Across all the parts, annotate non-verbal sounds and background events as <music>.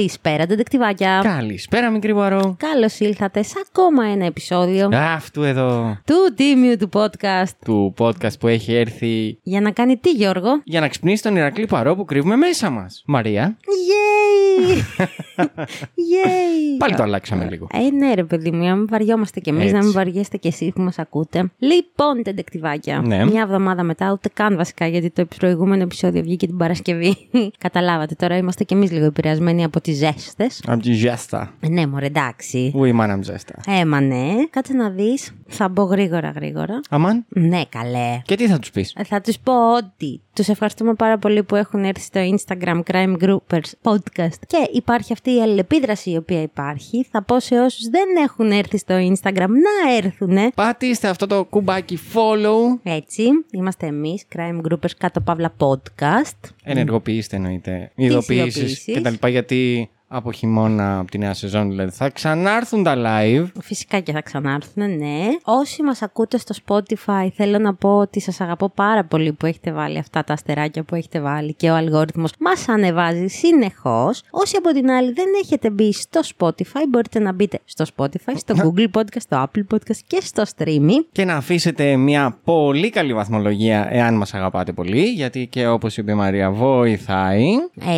release Καλησπέρα, ντεντεκτιβάκια. Καλησπέρα, μικρή Βαρό. Καλώς ήλθατε σε ακόμα ένα επεισόδιο Αυτού εδώ του τίμιου του podcast. του podcast που έχει έρθει Για να κάνει τι, Γιώργο; για να ξυπνήσει τον Ηρακλή Παρό που κρύβουμε μέσα μας. Μαρία, Yay! Yay! πάλι το αλλάξαμε λίγο. Ε, ναι, ρε παιδί μου, να μην βαριόμαστε κι εμείς, Έτσι. να μην βαριέστε κι εσείς που μας ακούτε. Λοιπόν, τεντεκτιβάκια. Ναι. Μια εβδομάδα μετά, ούτε καν βασικά, γιατί το προηγούμενο επεισόδιο βγήκε την Παρασκευή. <laughs> Καταλάβατε, τώρα είμαστε κι εμείς λίγο επηρεασμένοι από τι ζέστε. Από τη ζέστα. Ναι, μωρέ, εντάξει. Ου η μάνα μου ζέστα. Έμα, ναι. Κάτσε να δεις. Θα μπω γρήγορα, γρήγορα. Αμάν. Ναι, καλέ. Και τι θα τους πεις; Ε, Θα τους πω ότι τους ευχαριστούμε πάρα πολύ που έχουν έρθει στο Instagram Crime Groupers Podcast και υπάρχει αυτή η αλληλεπίδραση η οποία υπάρχει. Θα πω σε όσους δεν έχουν έρθει στο Instagram να έρθουν. Πατήστε αυτό το κουμπάκι follow. Έτσι, είμαστε εμείς, Crime Groupers κάτω παύλα podcast. Ενεργοποιήστε εννοείται. Ειδοποιήσεις ειδοποιήσεις; και τα λοιπά γιατί από χειμώνα, από τη νέα σεζόν δηλαδή, θα ξανάρθουν τα live. Φυσικά και θα ξανάρθουν, ναι. Όσοι μας ακούτε στο Spotify, θέλω να πω ότι σας αγαπώ πάρα πολύ που έχετε βάλει αυτά τα αστεράκια που έχετε βάλει και ο αλγόριθμος μας ανεβάζει συνεχώς. Όσοι από την άλλη δεν έχετε μπει στο Spotify, μπορείτε να μπείτε στο Spotify, στο Google Podcast, στο Apple Podcast και στο Streamy. Και να αφήσετε μια πολύ καλή βαθμολογία εάν μας αγαπάτε πολύ, γιατί και όπως είπε η Μαρία βοηθάει.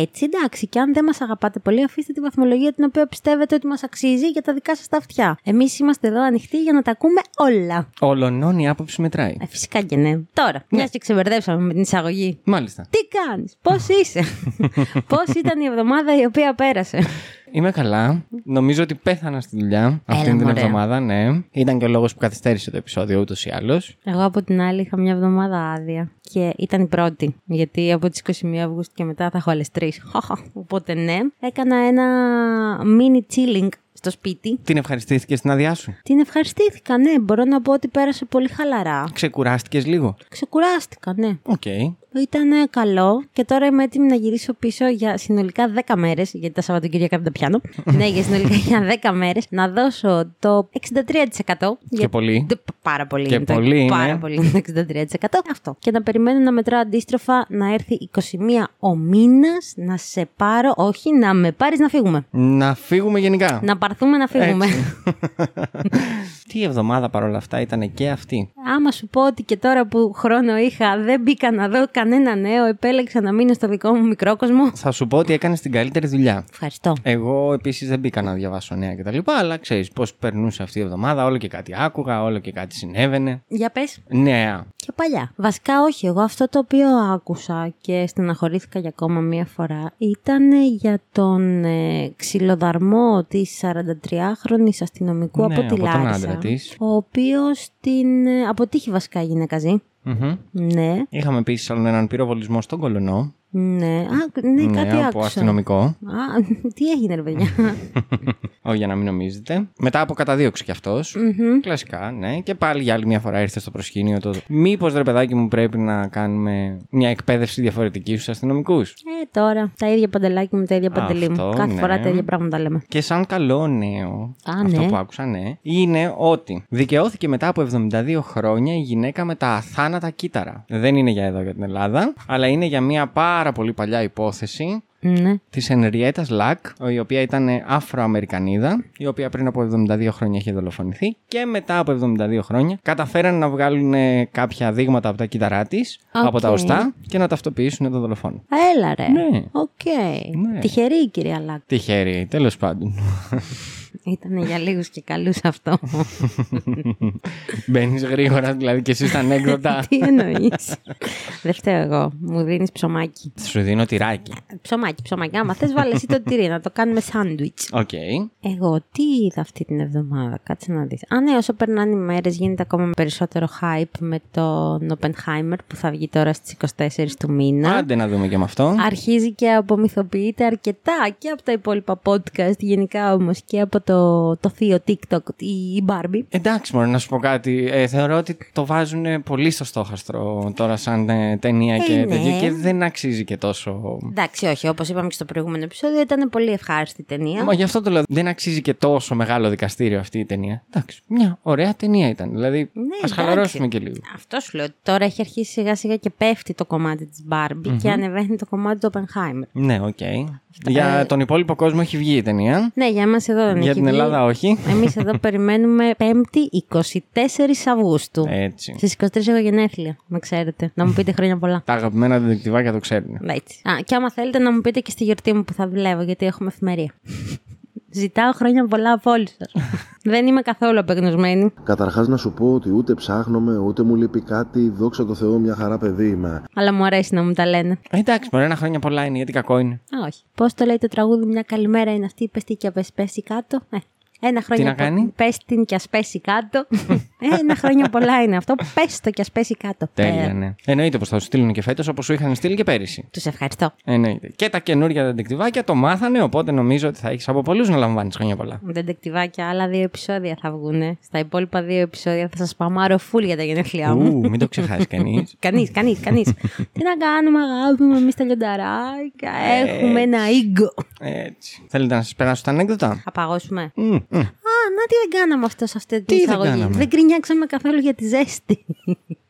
Έτσι, εντάξει, και αν δεν μας αγαπάτε πολύ, αφήστε τη βαθμολογία την οποία πιστεύετε ότι μας αξίζει για τα δικά σας τα αυτιά. Εμείς είμαστε εδώ ανοιχτοί για να τα ακούμε όλα. Ολονών η άποψη μετράει. Ε, φυσικά και ναι. Τώρα, μιας και ξεμπερδέψαμε με την εισαγωγή. Μάλιστα. Τι κάνεις, πώς είσαι, <laughs> πώς ήταν η εβδομάδα η οποία πέρασε; Είμαι καλά. Νομίζω ότι πέθανα στη δουλειά αυτή την μωρέ. εβδομάδα, ναι. Ήταν και ο λόγος που καθυστέρησε το επεισόδιο ούτως ή άλλως. Εγώ από την άλλη είχα μια εβδομάδα άδεια και ήταν η πρώτη. Γιατί από τις 21 Αυγούστου και μετά θα έχω άλλες τρεις. <laughs> Οπότε ναι, έκανα ένα mini chilling στο σπίτι. Την ευχαριστήθηκες στην άδειά σου; Την ευχαριστήθηκα, ναι. Μπορώ να πω ότι πέρασε πολύ χαλαρά. Ξεκουράστηκες λίγο; Ξεκουράστηκα, ναι. Οκ. Ήταν καλό και τώρα είμαι έτοιμη να γυρίσω πίσω για συνολικά 10 μέρες. Γιατί τα Σαββατοκύριακα δεν τα πιάνω. <laughs> ναι, για συνολικά για 10 μέρες να δώσω το 63%. για- πολύ. Τε- Πάρα πολύ. Και είναι το- πολύ είναι. Πάρα πολύ είναι το 63%. Αυτό. Και να περιμένω να μετράω αντίστροφα να έρθει 21 ο μήνας να σε πάρω. Όχι, να με πάρεις να φύγουμε. Να φύγουμε γενικά. Να πάρθουμε να φύγουμε. <laughs> Τι εβδομάδα παρόλα αυτά ήταν και αυτή. Άμα σου πω ότι και τώρα που χρόνο είχα δεν μπήκα να δω κανένα νέο, επέλεξα να μείνω στο δικό μου μικρό κόσμο. Θα σου πω ότι έκανες την καλύτερη δουλειά. Ευχαριστώ. Εγώ επίσης δεν μπήκα να διαβάσω νέα κτλ. Αλλά ξέρεις πώς περνούσε αυτή η εβδομάδα. Όλο και κάτι άκουγα, όλο και κάτι συνέβαινε. Για πες. Νέα. Και παλιά. Βασικά όχι, εγώ αυτό το οποίο άκουσα και στεναχωρήθηκα για ακόμα μία φορά ήταν για τον ε, ξυλοδαρμό της 43χρονης αστυνομικού Ναι, από τη από τον Λάρισα, άντρα της. ο οποίος την ε, αποτύχει βασικά η γυναίκα ζει. Μμμ. Ναι, Είχαμε επίσης άλλον έναν πυροβολισμό στον Κολονό. Ναι. Α, ναι, κάτι από άκουσα. αστυνομικό. Α, <laughs> τι έγινε ρε παιδιά. <laughs> Όχι για να μην νομίζετε. Μετά από καταδίωξη κι αυτός. Κλασικά, ναι. Και πάλι για άλλη μια φορά ήρθε στο προσκήνιο το. Μήπως ρε παιδάκι μου πρέπει να κάνουμε μια εκπαίδευση διαφορετική στους αστυνομικούς; ε, τώρα, τα ίδια παντελάκι μου, τα ίδια παντελή μου. Αυτό, Κάθε ναι. φορά τα ίδια πράγματα λέμε. Και σαν καλό νέο, Α, αυτό ναι. που άκουσα, ναι, είναι ότι δικαιώθηκε μετά από 72 χρόνια η γυναίκα με τα αθάνατα κύτταρα. Δεν είναι για εδώ για την Ελλάδα, αλλά είναι για μια πάρα πολύ παλιά υπόθεση Ναι. της Ενριέτας Λακ, η οποία ήταν Αφροαμερικανίδα, η οποία πριν από 72 χρόνια είχε δολοφονηθεί και μετά από 72 χρόνια καταφέραν να βγάλουν ε, κάποια δείγματα από τα κύτταρά της, από τα Οκ. οστά και να ταυτοποιήσουν τον δολοφόνο. Έλα ρε. Ναι. Οκ. Ναι. Τυχερή η κυρία Λάκ. Τυχερή, τέλος πάντων. Ήταν για λίγους και καλούς αυτό. Μπαίνεις γρήγορα, δηλαδή και εσύ στα ανέκδοτα. <laughs> Τι εννοείς; Δεν φταίω εγώ. Μου δίνεις ψωμάκι. Σου δίνω τυράκι. Ψωμάκι, ψωμάκι. Άμα θες βάλε εσύ το τυρί να το κάνουμε σάντουιτς. Οκ. Εγώ τι είδα αυτή την εβδομάδα, κάτσε να δεις. Α, ναι, όσο περνάνε οι μέρες γίνεται ακόμα περισσότερο hype με τον Oppenheimer που θα βγει τώρα στις 24 του μήνα. Άντε να δούμε και με αυτό. Αρχίζει και απομυθοποιείται αρκετά και από τα υπόλοιπα podcast γενικά όμως και από το, το θείο TikTok η Barbie. Εντάξει, μόνο να σου πω κάτι. Ε, θεωρώ ότι το βάζουν πολύ στο στόχαστρο τώρα σαν ε, ταινία Ε, και ναι. τέτοιο και δεν αξίζει και τόσο. Εντάξει, όχι, όπως είπαμε και στο προηγούμενο επεισόδιο, ήταν πολύ ευχάριστη ταινία. Μα γι' αυτό το λέω. Δεν αξίζει και τόσο μεγάλο δικαστήριο αυτή η ταινία. Εντάξει, μια ωραία ταινία ήταν. Δηλαδή, Ναι, ας εντάξει. χαλαρώσουμε και λίγο. Αυτό σου λέω. Τώρα έχει αρχίσει σιγά σιγά και πέφτει το κομμάτι της Barbie και ανεβαίνει το κομμάτι του Oppenheimer. Ναι, οκ. Για τον υπόλοιπο κόσμο έχει βγει η ταινία. Ναι, για εμάς εδώ δεν Για έχει την βγει. Ελλάδα όχι. Εμείς εδώ <laughs> περιμένουμε 5η 24 Αυγούστου. Έτσι. Στις 23 έχω γενέθλια, να ξέρετε. Να μου πείτε χρόνια πολλά. Τα αγαπημένα διδεκτυβάκια το ξέρουν. Έτσι. Α, και άμα θέλετε να μου πείτε και στη γιορτή μου που θα δουλεύω, γιατί έχουμε εφημερία. Ζητάω χρόνια πολλά από όλους σας. <laughs> Δεν είμαι καθόλου απεγνωσμένη. Καταρχάς να σου πω ότι ούτε ψάχνομαι, ούτε μου λείπει κάτι, δόξα τω Θεώ μια χαρά παιδί είμαι. Αλλά μου αρέσει να μου τα λένε. Ε, Εντάξει, μωρέ, ένα χρόνια πολλά είναι, γιατί κακό είναι. Α, όχι. Πώς το λέει το τραγούδι, Μια καλημέρα είναι αυτή, πες τι και πες πέσει κάτω. Ε, ένα χρόνια να κάνει; Πες την και ας πέσει κάτω. ε, ένα χρόνια πολλά είναι αυτό. Πες το και ας πέσει κάτω. Τέλεια, ναι. Εννοείται πως θα σου στείλουν και φέτος όπως σου είχαν στείλει και πέρυσι. Τους ευχαριστώ. Εννοείται. Και τα καινούργια δεντεκτιβάκια το μάθανε, οπότε νομίζω ότι θα έχεις από πολλούς να λαμβάνεις χρόνια πολλά. Δεντεκτιβάκια, άλλα δύο επεισόδια θα βγουν. Στα υπόλοιπα δύο επεισόδια θα σας παμάρω φουλ για τα γενέθλιά μου. Ου, μην το ξεχάσεις κανείς. <laughs> Κανείς, κανείς, κανείς. Τι να κάνουμε, αγάπη μου, εμείς τα λιονταράκια. Έχουμε ένα ίγκο. Έτσι. Θέλετε να σας περάσω τα ανέκδοτα; Θα παγώσουμε. Μμ, μμ. Α, να τι δεν κάναμε αυτό σε αυτή την Τι δεν εισαγωγή. κάναμε; Δεν γκρινιάξαμε καθόλου για τη ζέστη.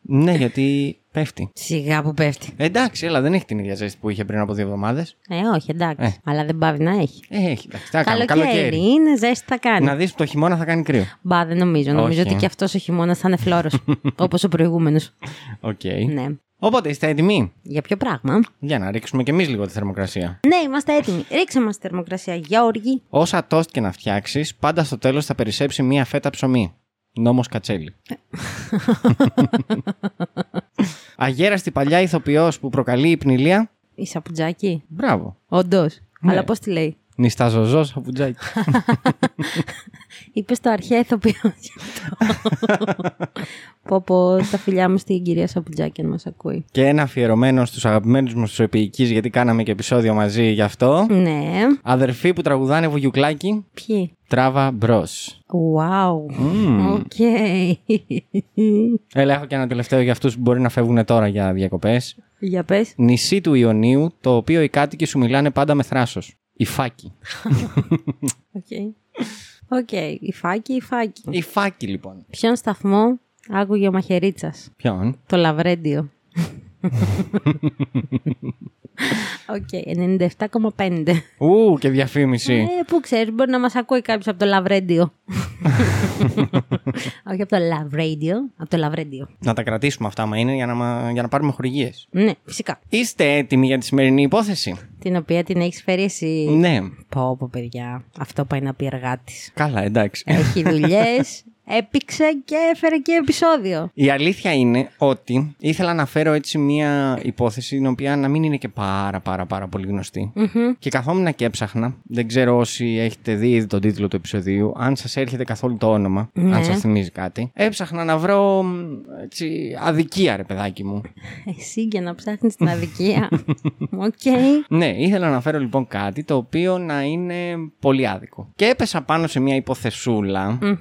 Ναι, γιατί πέφτει. Σιγά που πέφτει. Εντάξει, αλλά δεν έχει την ίδια ζέστη που είχε πριν από δύο εβδομάδες. Ε, όχι, εντάξει. Ε. Αλλά δεν παύει να έχει. Ε, έχει, εντάξει. Τι να κάνουμε, Καλοκαίρι, καλοκαίρι. είναι, ζέστη θα κάνει. Να δεις που το χειμώνα θα κάνει κρύο. Μπα, δεν νομίζω. Νομίζω Όχι. ότι και αυτός ο χειμώνας θα είναι φλόρος. <laughs> Όπως ο προηγούμενος. Οκ. ναι. Οπότε είστε έτοιμοι; Για ποιο πράγμα; για να ρίξουμε κι εμείς λίγο τη θερμοκρασία. Ναι, είμαστε έτοιμοι. Ρίξε μας τη θερμοκρασία, Γιώργη. Όσα τόστ και να φτιάξεις, πάντα στο τέλος θα περισσέψει μία φέτα ψωμί. Νόμος Κατσέλη. <laughs> Αγέραστη παλιά ηθοποιός που προκαλεί υπνηλία. Η σαπουτζάκι. Μπράβο. Όντως. Ναι. Αλλά πώς τη λέει; Νισταζοζό σαπουτζάκι. <laughs> Είπες το αρχαία ηθοποιός. <laughs> πω πω τα φιλιά μου στην κυρία Σαπουτζάκη αν μας ακούει. και ένα αφιερωμένο στους αγαπημένους μας τους Επιεικείς, γιατί κάναμε και επεισόδιο μαζί γι' αυτό. Ναι. Αδερφοί που τραγουδάνε Βουγιουκλάκη. Ποιοι; Τράβα μπρος. Wow. OK. Έλα, έχω και ένα τελευταίο για αυτούς που μπορεί να φεύγουν τώρα για διακοπές. Για πες. Νησί του Ιωνίου, το οποίο οι κάτοικοι σου μιλάνε πάντα με θράσος. Ιθάκη. <laughs> Οκ. Οκ. Η φάκη, η φάκη. Η φάκη, λοιπόν. Ποιον σταθμό άκουγε ο Μαχαιρίτσας; Ποιον; Το Λαβρέντιο. Οκ, 97,5. Ου, και διαφήμιση. Ε, πού ξέρεις, μπορεί να μας ακούει κάποιος από το Λαβρέντιο. <laughs> Όχι από το Λαβρέντιο, από το Love Radio. Να τα κρατήσουμε αυτά, μα είναι για να, μα- για να πάρουμε χορηγίες. Ναι, φυσικά. Είστε έτοιμοι για τη σημερινή υπόθεση; Την οποία την έχεις φέρει εσύ. Ναι. Πω, πω, παιδιά. Αυτό πάει να πει εργάτης. Καλά, εντάξει. Έχει δουλειές, <laughs> έπηξε και έφερε και επεισόδιο. Η αλήθεια είναι ότι ήθελα να φέρω έτσι μία υπόθεση την οποία να μην είναι και πάρα πάρα πάρα πολύ γνωστή. Και καθόμουν και έψαχνα. Δεν ξέρω όσοι έχετε δει ήδη τον τίτλο του επεισοδίου, αν σας έρχεται καθόλου το όνομα, Ναι. αν σας θυμίζει κάτι. Έψαχνα να βρω μ, έτσι, αδικία ρε παιδάκι μου. Εσύ για να ψάχνεις την αδικία. <laughs> Οκ. Ναι, ήθελα να φέρω λοιπόν κάτι το οποίο να είναι πολύ άδικο. Και έπεσα πάνω σε μια υποθεσούλα Μμμ.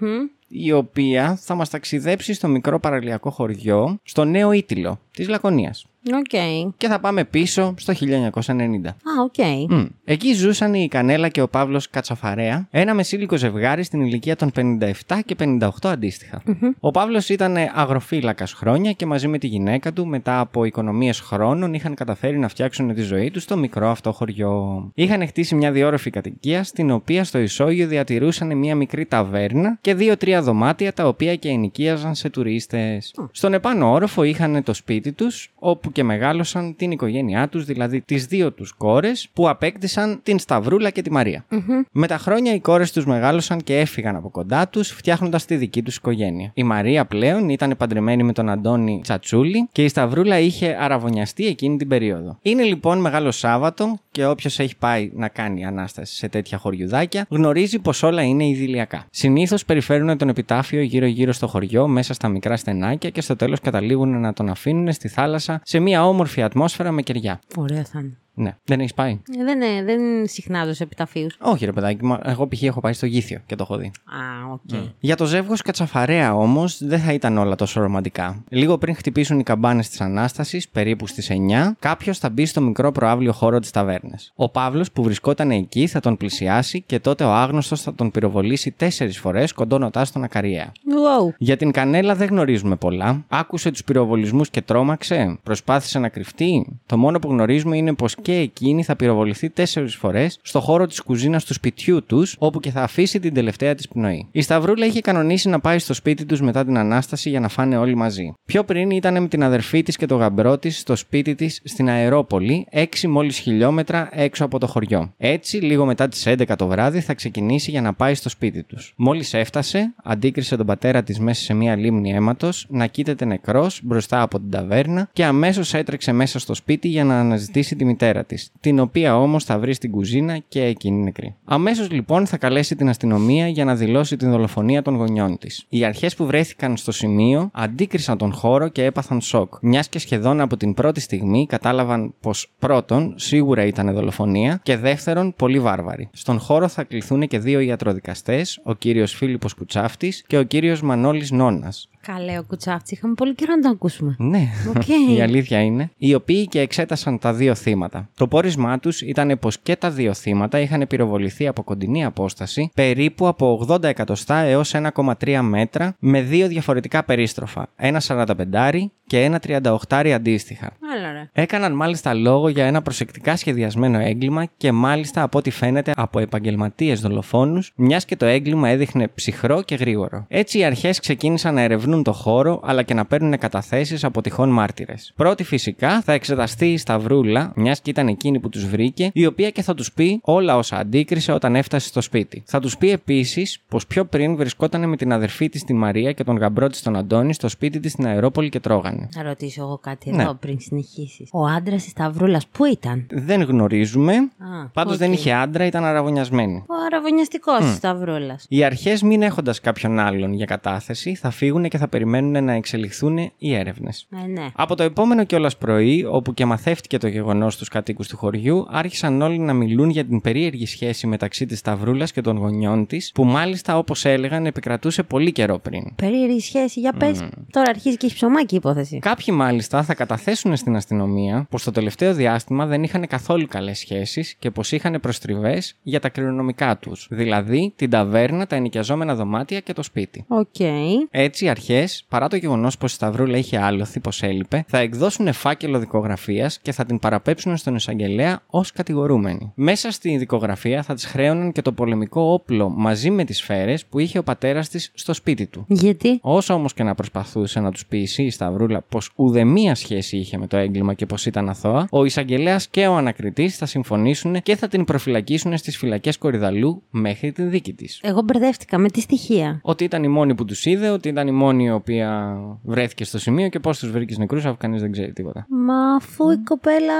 Η οποία θα μας ταξιδέψει στο μικρό παραλιακό χωριό στο Νέο Οίτυλο της Λακωνίας. Οκ. Και θα πάμε πίσω στο 1990. Α, οκ. Μμ. Εκεί ζούσαν η Κανέλα και ο Παύλος Κατσαφαρέα, ένα μεσήλικο ζευγάρι στην ηλικία των 57 και 58 αντίστοιχα. Ο Παύλος ήταν αγροφύλακας χρόνια και μαζί με τη γυναίκα του, μετά από οικονομίες χρόνων, είχαν καταφέρει να φτιάξουν τη ζωή τους στο μικρό αυτό χωριό. Είχαν χτίσει μια διόρροφη κατοικία, στην οποία στο ισόγειο διατηρούσαν μια μικρή ταβέρνα και δύο-τρία δωμάτια τα οποία και ενοικίαζαν σε τουρίστες. Στον επάνω όροφο είχαν το σπίτι τους, όπου, όπου και μεγάλωσαν την οικογένειά τους, δηλαδή τις δύο τους κόρες, που απέκτησαν την Σταυρούλα και τη μαρια Με τα χρόνια οι κόρες τους μεγάλωσαν και έφυγαν από κοντά τους, φτιάχνοντας τη δική τους οικογένεια. Η Μαρία πλέον ήταν παντρεμένη με τον Αντώνη Τσατσούλη και η Σταυρούλα είχε αραβωνιαστεί εκείνη την περίοδο. Είναι λοιπόν μεγάλο Σάββατο και όποιος έχει πάει να κάνει ανάσταση σε τέτοια χωριουδάκια γνωρίζει πως όλα είναι ιδηλιακά. Συνήθως περιφέρουν τον επιτάφιο γύρω-γύρω στο χωριό, μέσα στα μικρά στενάκια και στο τέλος καταλήγουν να τον αφήνουν στη θάλασσα σε μια όμορφη ατμόσφαιρα με κεριά. Ωραία θα είναι. Ναι, δεν έχεις πάει; Ε, δεν, ε, δεν συχνάζω σε επιταφίου. Όχι, ρε παιδάκι, μα εγώ π.χ. έχω πάει στο Γύθειο και το έχω δει. Α, οκ. Για το ζεύγος Κατσαφαρέα όμως δεν θα ήταν όλα τόσο ρομαντικά. Λίγο πριν χτυπήσουν οι καμπάνες της Ανάστασης, περίπου στις 9, κάποιος θα μπει στο μικρό προαύλιο χώρο της ταβέρνας. Ο Παύλος που βρισκόταν εκεί θα τον πλησιάσει και τότε ο άγνωστος θα τον πυροβολήσει τέσσερις φορές σκοτώνοντάς τον ακαριέα. Wow. Για την Κανέλα δεν γνωρίζουμε πολλά. Άκουσε τους πυροβολισμούς και τρόμαξε. Προσπάθησε να κρυφτεί. Το μόνο που γνωρίζουμε είναι πως και εκείνη θα πυροβοληθεί τέσσερις φορές στο χώρο της κουζίνας του σπιτιού τους, όπου και θα αφήσει την τελευταία της πνοή. Η Σταυρούλα είχε κανονίσει να πάει στο σπίτι τους μετά την ανάσταση για να φάνε όλοι μαζί. Πιο πριν ήταν με την αδερφή της και το γαμπρό της στο σπίτι της στην Αερόπολη, 6 μόλις χιλιόμετρα έξω από το χωριό. Έτσι, λίγο μετά τις 11 το βράδυ θα ξεκινήσει για να πάει στο σπίτι τους. Μόλις έφτασε, αντίκρισε τον πατέρα της μέσα σε μία λίμνη αίματος να κοίταται νεκρός μπροστά από την ταβέρνα και αμέσως έτρεξε μέσα στο σπίτι για να αναζητήσει τη μητέρα της, την οποία όμως θα βρει στην κουζίνα και εκείνη νεκρή. Αμέσως λοιπόν θα καλέσει την αστυνομία για να δηλώσει την δολοφονία των γονιών της. Οι αρχές που βρέθηκαν στο σημείο αντίκρισαν τον χώρο και έπαθαν σοκ, μιας και σχεδόν από την πρώτη στιγμή κατάλαβαν πως πρώτον σίγουρα ήταν δολοφονία και δεύτερον πολύ βάρβαρη. Στον χώρο θα κληθούν και δύο ιατροδικαστές, ο κύριος Φίλιππος Κουτσάφτης και ο κύριος Μανώλης Νόνας. Καλέ ο Κουτσάφτης. Είχαμε πολύ καιρό να τον ακούσουμε. Ναι, Οκ. η αλήθεια είναι. Οι οποίοι και εξέτασαν τα δύο θύματα. Το πόρισμά τους ήταν πως και τα δύο θύματα είχαν πυροβοληθεί από κοντινή απόσταση, περίπου από 80 εκατοστά έως 1,3 μέτρα, με δύο διαφορετικά περίστροφα. Ένα 45 και ένα 38 αντίστοιχα. Έλα ρε. Έκαναν μάλιστα λόγο για ένα προσεκτικά σχεδιασμένο έγκλημα και μάλιστα από ό,τι φαίνεται από επαγγελματίες δολοφόνους, μιας και το έγκλημα έδειχνε ψυχρό και γρήγορο. Έτσι οι αρχές ξεκίνησαν να ερευνούν το χώρο αλλά και να παίρνουν καταθέσεις από τυχόν μάρτυρες. Πρώτη φυσικά θα εξεταστεί η Σταυρούλα, μιας και ήταν εκείνη που τους βρήκε, η οποία και θα τους πει όλα όσα αντίκρισε όταν έφτασε στο σπίτι. Θα τους πει επίσης πως πιο πριν βρισκόταν με την αδερφή της τη Μαρία και τον γαμπρό της τον Αντώνη στο σπίτι της στην Αρεόπολη και τρώγανε. Να ρωτήσω εγώ κάτι Ναι. εδώ πριν συνεχίσεις. Ο άντρας της Σταυρούλας πού ήταν; Δεν γνωρίζουμε. Α, Πάντως οκ. δεν είχε άντρα, ήταν αρραβωνιασμένη. Ο αρραβωνιαστικός της Σταυρούλας. Οι αρχές, μην έχοντας κάποιον άλλον για κατάθεση, θα φύγουν και θα περιμένουν να εξελιχθούν οι έρευνες. Ε, ναι. Από το επόμενο κιόλας πρωί, όπου και μαθεύτηκε το γεγονός στους κατοίκους του χωριού, άρχισαν όλοι να μιλούν για την περίεργη σχέση μεταξύ της Σταυρούλας και των γονιών της, που μάλιστα όπως έλεγαν επικρατούσε πολύ καιρό πριν. Περίεργη σχέση, για πες. Τώρα αρχίζει και έχει ψωμάκι η υπόθεση. Κάποιοι μάλιστα θα καταθέσουν στην αστυνομία πως το τελευταίο διάστημα δεν είχαν καθόλου καλές σχέσεις και πως είχαν προστριβές για τα κληρονομικά τους. Δηλαδή την ταβέρνα, τα ενοικιαζόμενα δωμάτια και το σπίτι. Οκ. Έτσι, οι αρχές, παρά το γεγονός πως η Σταυρούλα είχε άλλοθι πως έλειπε, θα εκδώσουν φάκελο δικογραφίας και θα την παραπέψουν στον εισαγγελέα ως κατηγορούμενη. Μέσα στη δικογραφία θα της χρέωναν και το πολεμικό όπλο μαζί με τις σφαίρες που είχε ο πατέρας της στο σπίτι του. Γιατί; Όσο όμως και να προσπαθούσε να τους πείσει η Σταυρούλα πως ουδεμία σχέση είχε με το έγκλημα και πως ήταν αθώα, ο εισαγγελέας και ο ανακριτής θα συμφωνήσουν και θα την προφυλακίσουν στις φυλακές Κορυδαλού μέχρι την δίκη της. Εγώ μπερδεύτηκα με τη στοιχεία; Ότι ήταν η μόνη που τους είδε, ότι ήταν η μόνη η οποία βρέθηκε στο σημείο και πώς τους βρήκες νεκρούς, αφού κανείς δεν ξέρει τίποτα. Μα αφού η κοπέλα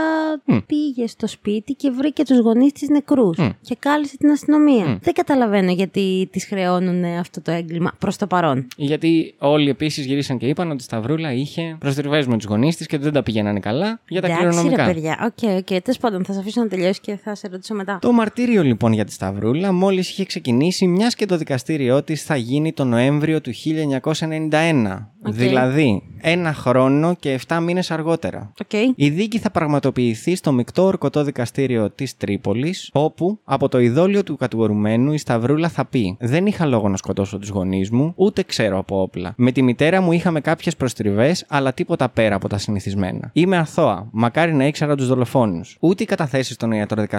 πήγε στο σπίτι και βρήκε τους γονείς της νεκρούς και κάλεσε την αστυνομία. Δεν καταλαβαίνω γιατί της χρεώνουν αυτό το έγκλημα προς το παρόν. Γιατί όλοι επίσης γυρίσαν και είπαν ότι η Σταυρούλα είχε προστριβές με τους γονείς της και ότι δεν τα πηγαίνανε καλά για τα Εντάξει, ρε κληρονομικά. παιδιά. Οκ, οκ. Τέλος πάντων, θα σ' αφήσω να τελειώσεις και θα σε ρωτήσω μετά. Το μαρτύριο λοιπόν για τη Σταυρούλα μόλις είχε ξεκινήσει, μιας και το δικαστήριό της θα γίνει το Νοέμβριο του 1991. Οκ. Δηλαδή, ένα χρόνο και 7 μήνες αργότερα. Οκ. Η δίκη θα πραγματοποιηθεί στο μεικτό ορκωτό δικαστήριο της Τρίπολης, όπου από το εδώλιο του κατηγορουμένου η Σταυρούλα θα πει: Δεν είχα λόγο να σκοτώσω τους γονείς μου, ούτε ξέρω από όπλα. Με τη μητέρα μου είχαμε κάποιες προστριβές, αλλά τίποτα πέρα από τα συνηθισμένα. Είμαι αθώα, μακάρι να ήξερα τους δολοφόνους. Ούτε οι καταθέσεις των ιατροδικαστών,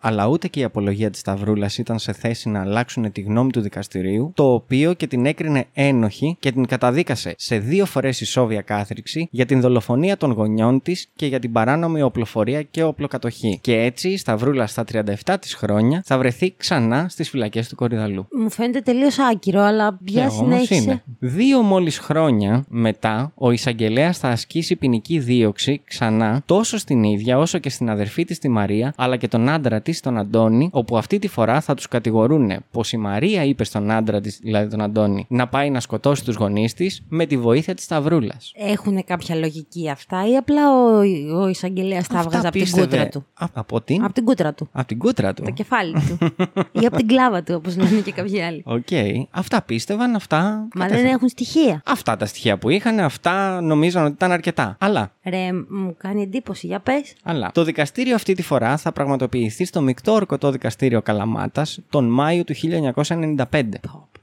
αλλά ούτε και η απολογία της Σταυρούλας ήταν σε θέση να αλλάξουν τη γνώμη του δικαστηρίου, το οποίο και την έκρινε ένοχη και την καταδίκασε σε σε δύο φορές ισόβια κάθριξη για την δολοφονία των γονιών της και για την παράνομη οπλοφορία και οπλοκατοχή. Και έτσι η Σταυρούλα στα 37 της χρόνια θα βρεθεί ξανά στις φυλακές του Κορυδαλού. Μου φαίνεται τελείως άκυρο, αλλά για Ναι, όμως συνέχισε; είναι. Δύο μόλις χρόνια μετά, ο εισαγγελέας θα ασκήσει ποινική δίωξη ξανά τόσο στην ίδια όσο και στην αδερφή της τη Μαρία, αλλά και τον άντρα της, τον Αντώνη, όπου αυτή τη φορά θα τους κατηγορούν πως η Μαρία είπε στον άντρα της, δηλαδή τον Αντώνη, να πάει να σκοτώσει τους γονείς της με τη βοήθεια της Σταυρούλας. Έχουν κάποια λογική αυτά ή απλά ο, ο εισαγγελέας τα έβγαζε από την κούτρα του; Α, από την; Από την κούτρα του. Από την κούτρα του. Το κεφάλι του. <laughs> ή από την γκλάβα του, όπως λένε και κάποιοι άλλοι. Οκ. Αυτά πίστευαν, αυτά. Μα δεν κατέφεραν. έχουν στοιχεία. Αυτά τα στοιχεία που είχαν, αυτά νομίζαν ότι ήταν αρκετά. Αλλά Ρε, μου κάνει εντύπωση. Για πες. Αλλά το δικαστήριο αυτή τη φορά θα πραγματοποιηθεί στο μεικτό ορκωτό δικαστήριο Καλαμάτας τον Μάιο του 1995.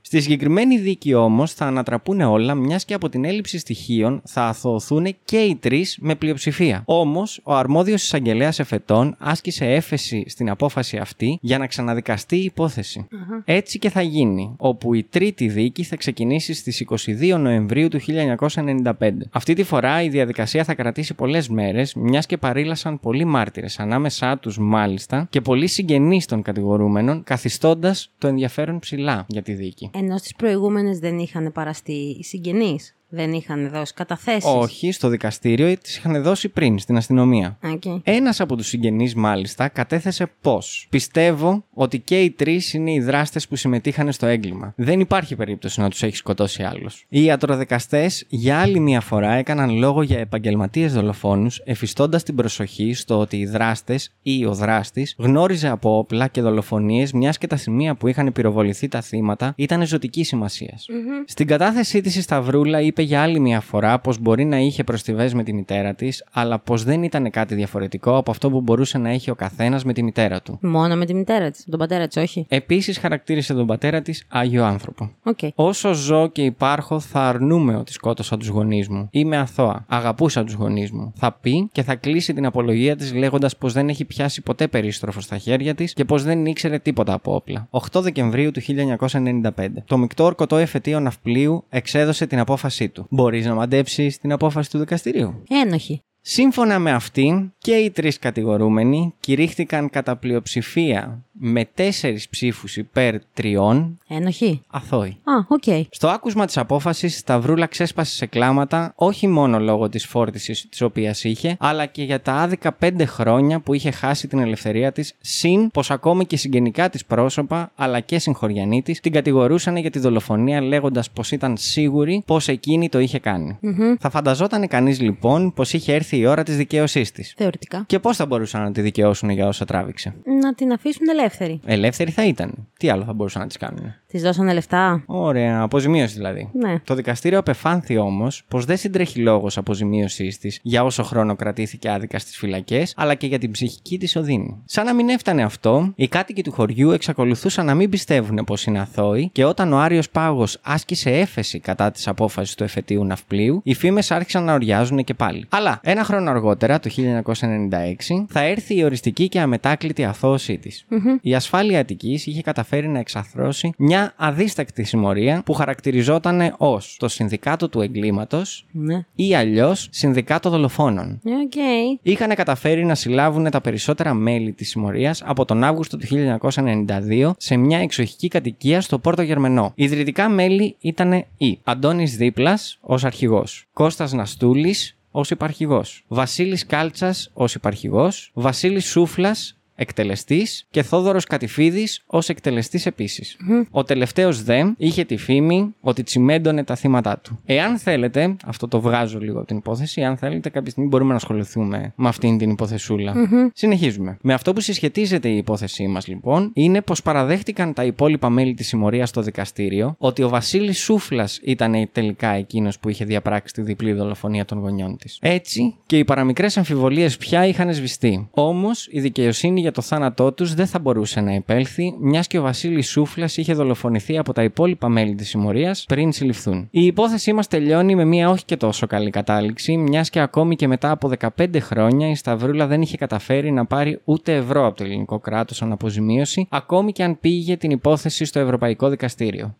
Στη συγκεκριμένη δίκη όμως θα ανατραπούν όλα, μιας και από την έλλειψη στοιχείων θα αθωωθούν και οι τρεις με πλειοψηφία. Όμως, ο αρμόδιος εισαγγελέας εφετών άσκησε έφεση στην απόφαση αυτή για να ξαναδικαστεί η υπόθεση. Έτσι και θα γίνει, όπου η τρίτη δίκη θα ξεκινήσει στις 22 Νοεμβρίου του 1995. Αυτή τη φορά η διαδικασία θα κρατήσει πολλές μέρες, μιας και παρήλασαν πολλοί μάρτυρες, ανάμεσά τους μάλιστα και πολλοί συγγενείς των κατηγορούμενων, καθιστώντας το ενδιαφέρον ψηλά για τη δίκη. Ενώ στις προηγούμενες δεν είχαν παραστεί οι συγγενείς. Δεν είχαν δώσει καταθέσεις. Όχι, στο δικαστήριο τις είχαν δώσει πριν στην αστυνομία. Okay. Ένας από τους συγγενείς, μάλιστα, κατέθεσε πω. Πιστεύω ότι και οι τρεις είναι οι δράστες που συμμετείχαν στο έγκλημα. Δεν υπάρχει περίπτωση να τους έχει σκοτώσει άλλος. Οι ιατροδικαστές για άλλη μία φορά έκαναν λόγο για επαγγελματίες δολοφόνους, εφιστώντας την προσοχή στο ότι οι δράστες ή ο δράστης γνώριζε από όπλα και δολοφονίες, μιας και τα σημεία που είχαν πυροβοληθεί τα θύματα ήταν ζωτικής σημασίας. Στην κατάθεσή της η Σταυρούλα είπε για άλλη μια φορά πως μπορεί να είχε προστριβές με τη μητέρα της, αλλά πως δεν ήταν κάτι διαφορετικό από αυτό που μπορούσε να έχει ο καθένας με τη μητέρα του. Μόνο με τη μητέρα της. Τον πατέρα της, όχι. Επίσης χαρακτήρισε τον πατέρα της Άγιο άνθρωπο. Οκ. Όσο ζω και υπάρχω, θα αρνούμαι ότι σκότωσα τους γονείς μου. Είμαι αθώα. Αγαπούσα τους γονείς μου. Θα πει και θα κλείσει την απολογία της λέγοντας πως δεν έχει πιάσει ποτέ περίστροφο στα χέρια της και πως δεν ήξερε τίποτα από όπλα. 8 Δεκεμβρίου του 1995. Το μεικτό ορκωτό εφετείο Ναυπλίου εξέδωσε την απόφασή του. Μπορείς να μαντέψεις την απόφαση του δικαστηρίου. Ένοχη. Σύμφωνα με αυτήν και οι τρεις κατηγορούμενοι κηρύχθηκαν κατά πλειοψηφία με τέσσερις ψήφους υπέρ τριών Ένοχη. αθώοι. Α, οκ. Στο άκουσμα της απόφασης, η Σταυρούλα ξέσπασε σε κλάματα όχι μόνο λόγω της φόρτισης της οποίας είχε, αλλά και για τα άδικα πέντε χρόνια που είχε χάσει την ελευθερία της, συν πως ακόμη και συγγενικά της πρόσωπα, αλλά και συγχωριανοί της, την κατηγορούσαν για τη δολοφονία λέγοντας πως ήταν σίγουρη πως εκείνη το είχε κάνει. Θα φανταζόταν κανείς λοιπόν πως είχε έρθει η ώρα της δικαίωσής της. Θεωρητικά. Και πώς θα μπορούσαν να τη δικαιώσουν για όσα τράβηξε. Να την αφήσουν ελεύθερη. Ελεύθερη θα ήταν. Τι άλλο θα μπορούσαν να της κάνουν. Της δώσανε λεφτά; Ωραία, αποζημίωση δηλαδή. Ναι. Το δικαστήριο απεφάνθη όμως πως δεν συντρέχει λόγος αποζημίωσής της για όσο χρόνο κρατήθηκε άδικα στις φυλακές, αλλά και για την ψυχική της οδύνη. Σαν να μην έφτανε αυτό, οι κάτοικοι του χωριού εξακολουθούσαν να μην πιστεύουν πως είναι αθώοι και όταν ο Άριος Πάγος άσκησε έφεση κατά της απόφασης του εφετείου ναυπλίου, οι φήμες άρχισαν να οριάζουν και πάλι. Αλλά ένα χρόνο αργότερα, το 1996, θα έρθει η οριστική και αμετάκλητη αθώωσή της. Η ασφάλεια Αττικής είχε καταφέρει να εξαρθρώσει μια αδίστακτη συμμορία που χαρακτηριζόταν ως το Συνδικάτο του Εγκλήματος Ναι. ή αλλιώς Συνδικάτο Δολοφόνων. Οκ. Είχαν καταφέρει να συλλάβουν τα περισσότερα μέλη της συμμορίας από τον Αύγουστο του 1992 σε μια εξοχική κατοικία στο Πόρτο Γερμενό. Ιδρυτικά μέλη ήταν οι Αντώνης Δίπλας ως αρχηγός, Κώστας Ναστούλης ως υπαρχηγός, Βασίλης Κάλτσας ως υπαρχηγός, Βασίλης Σούφλας εκτελεστής και Θόδωρος Κατηφίδης ως εκτελεστής επίσης. Ο τελευταίος δε είχε τη φήμη ότι τσιμέντωνε τα θύματα του. Εάν θέλετε, αυτό το βγάζω λίγο από την υπόθεση, εάν θέλετε, κάποια στιγμή μπορούμε να ασχοληθούμε με αυτήν την υποθεσούλα. Συνεχίζουμε. Με αυτό που συσχετίζεται η υπόθεσή μας, λοιπόν, είναι πως παραδέχτηκαν τα υπόλοιπα μέλη της συμμορίας στο δικαστήριο ότι ο Βασίλης Σούφλας ήταν τελικά εκείνος που είχε διαπράξει τη διπλή δολοφονία των γονιών της. Έτσι και οι παραμικρές αμφιβολίες πια είχαν σβηστεί. Όμως η δικαιοσύνη για για το θάνατό τους δεν θα μπορούσε να επέλθει, μιας και ο Βασίλης Σούφλας είχε δολοφονηθεί από τα υπόλοιπα μέλη της συμμορίας πριν συλληφθούν. Η υπόθεσή μας τελειώνει με μια όχι και τόσο καλή κατάληξη, μιας και ακόμη και μετά από 15 χρόνια η Σταυρούλα δεν είχε καταφέρει να πάρει ούτε ευρώ από το ελληνικό κράτος σαν αποζημίωση, ακόμη και αν πήγε την υπόθεση στο Ευρωπαϊκό Δικαστήριο.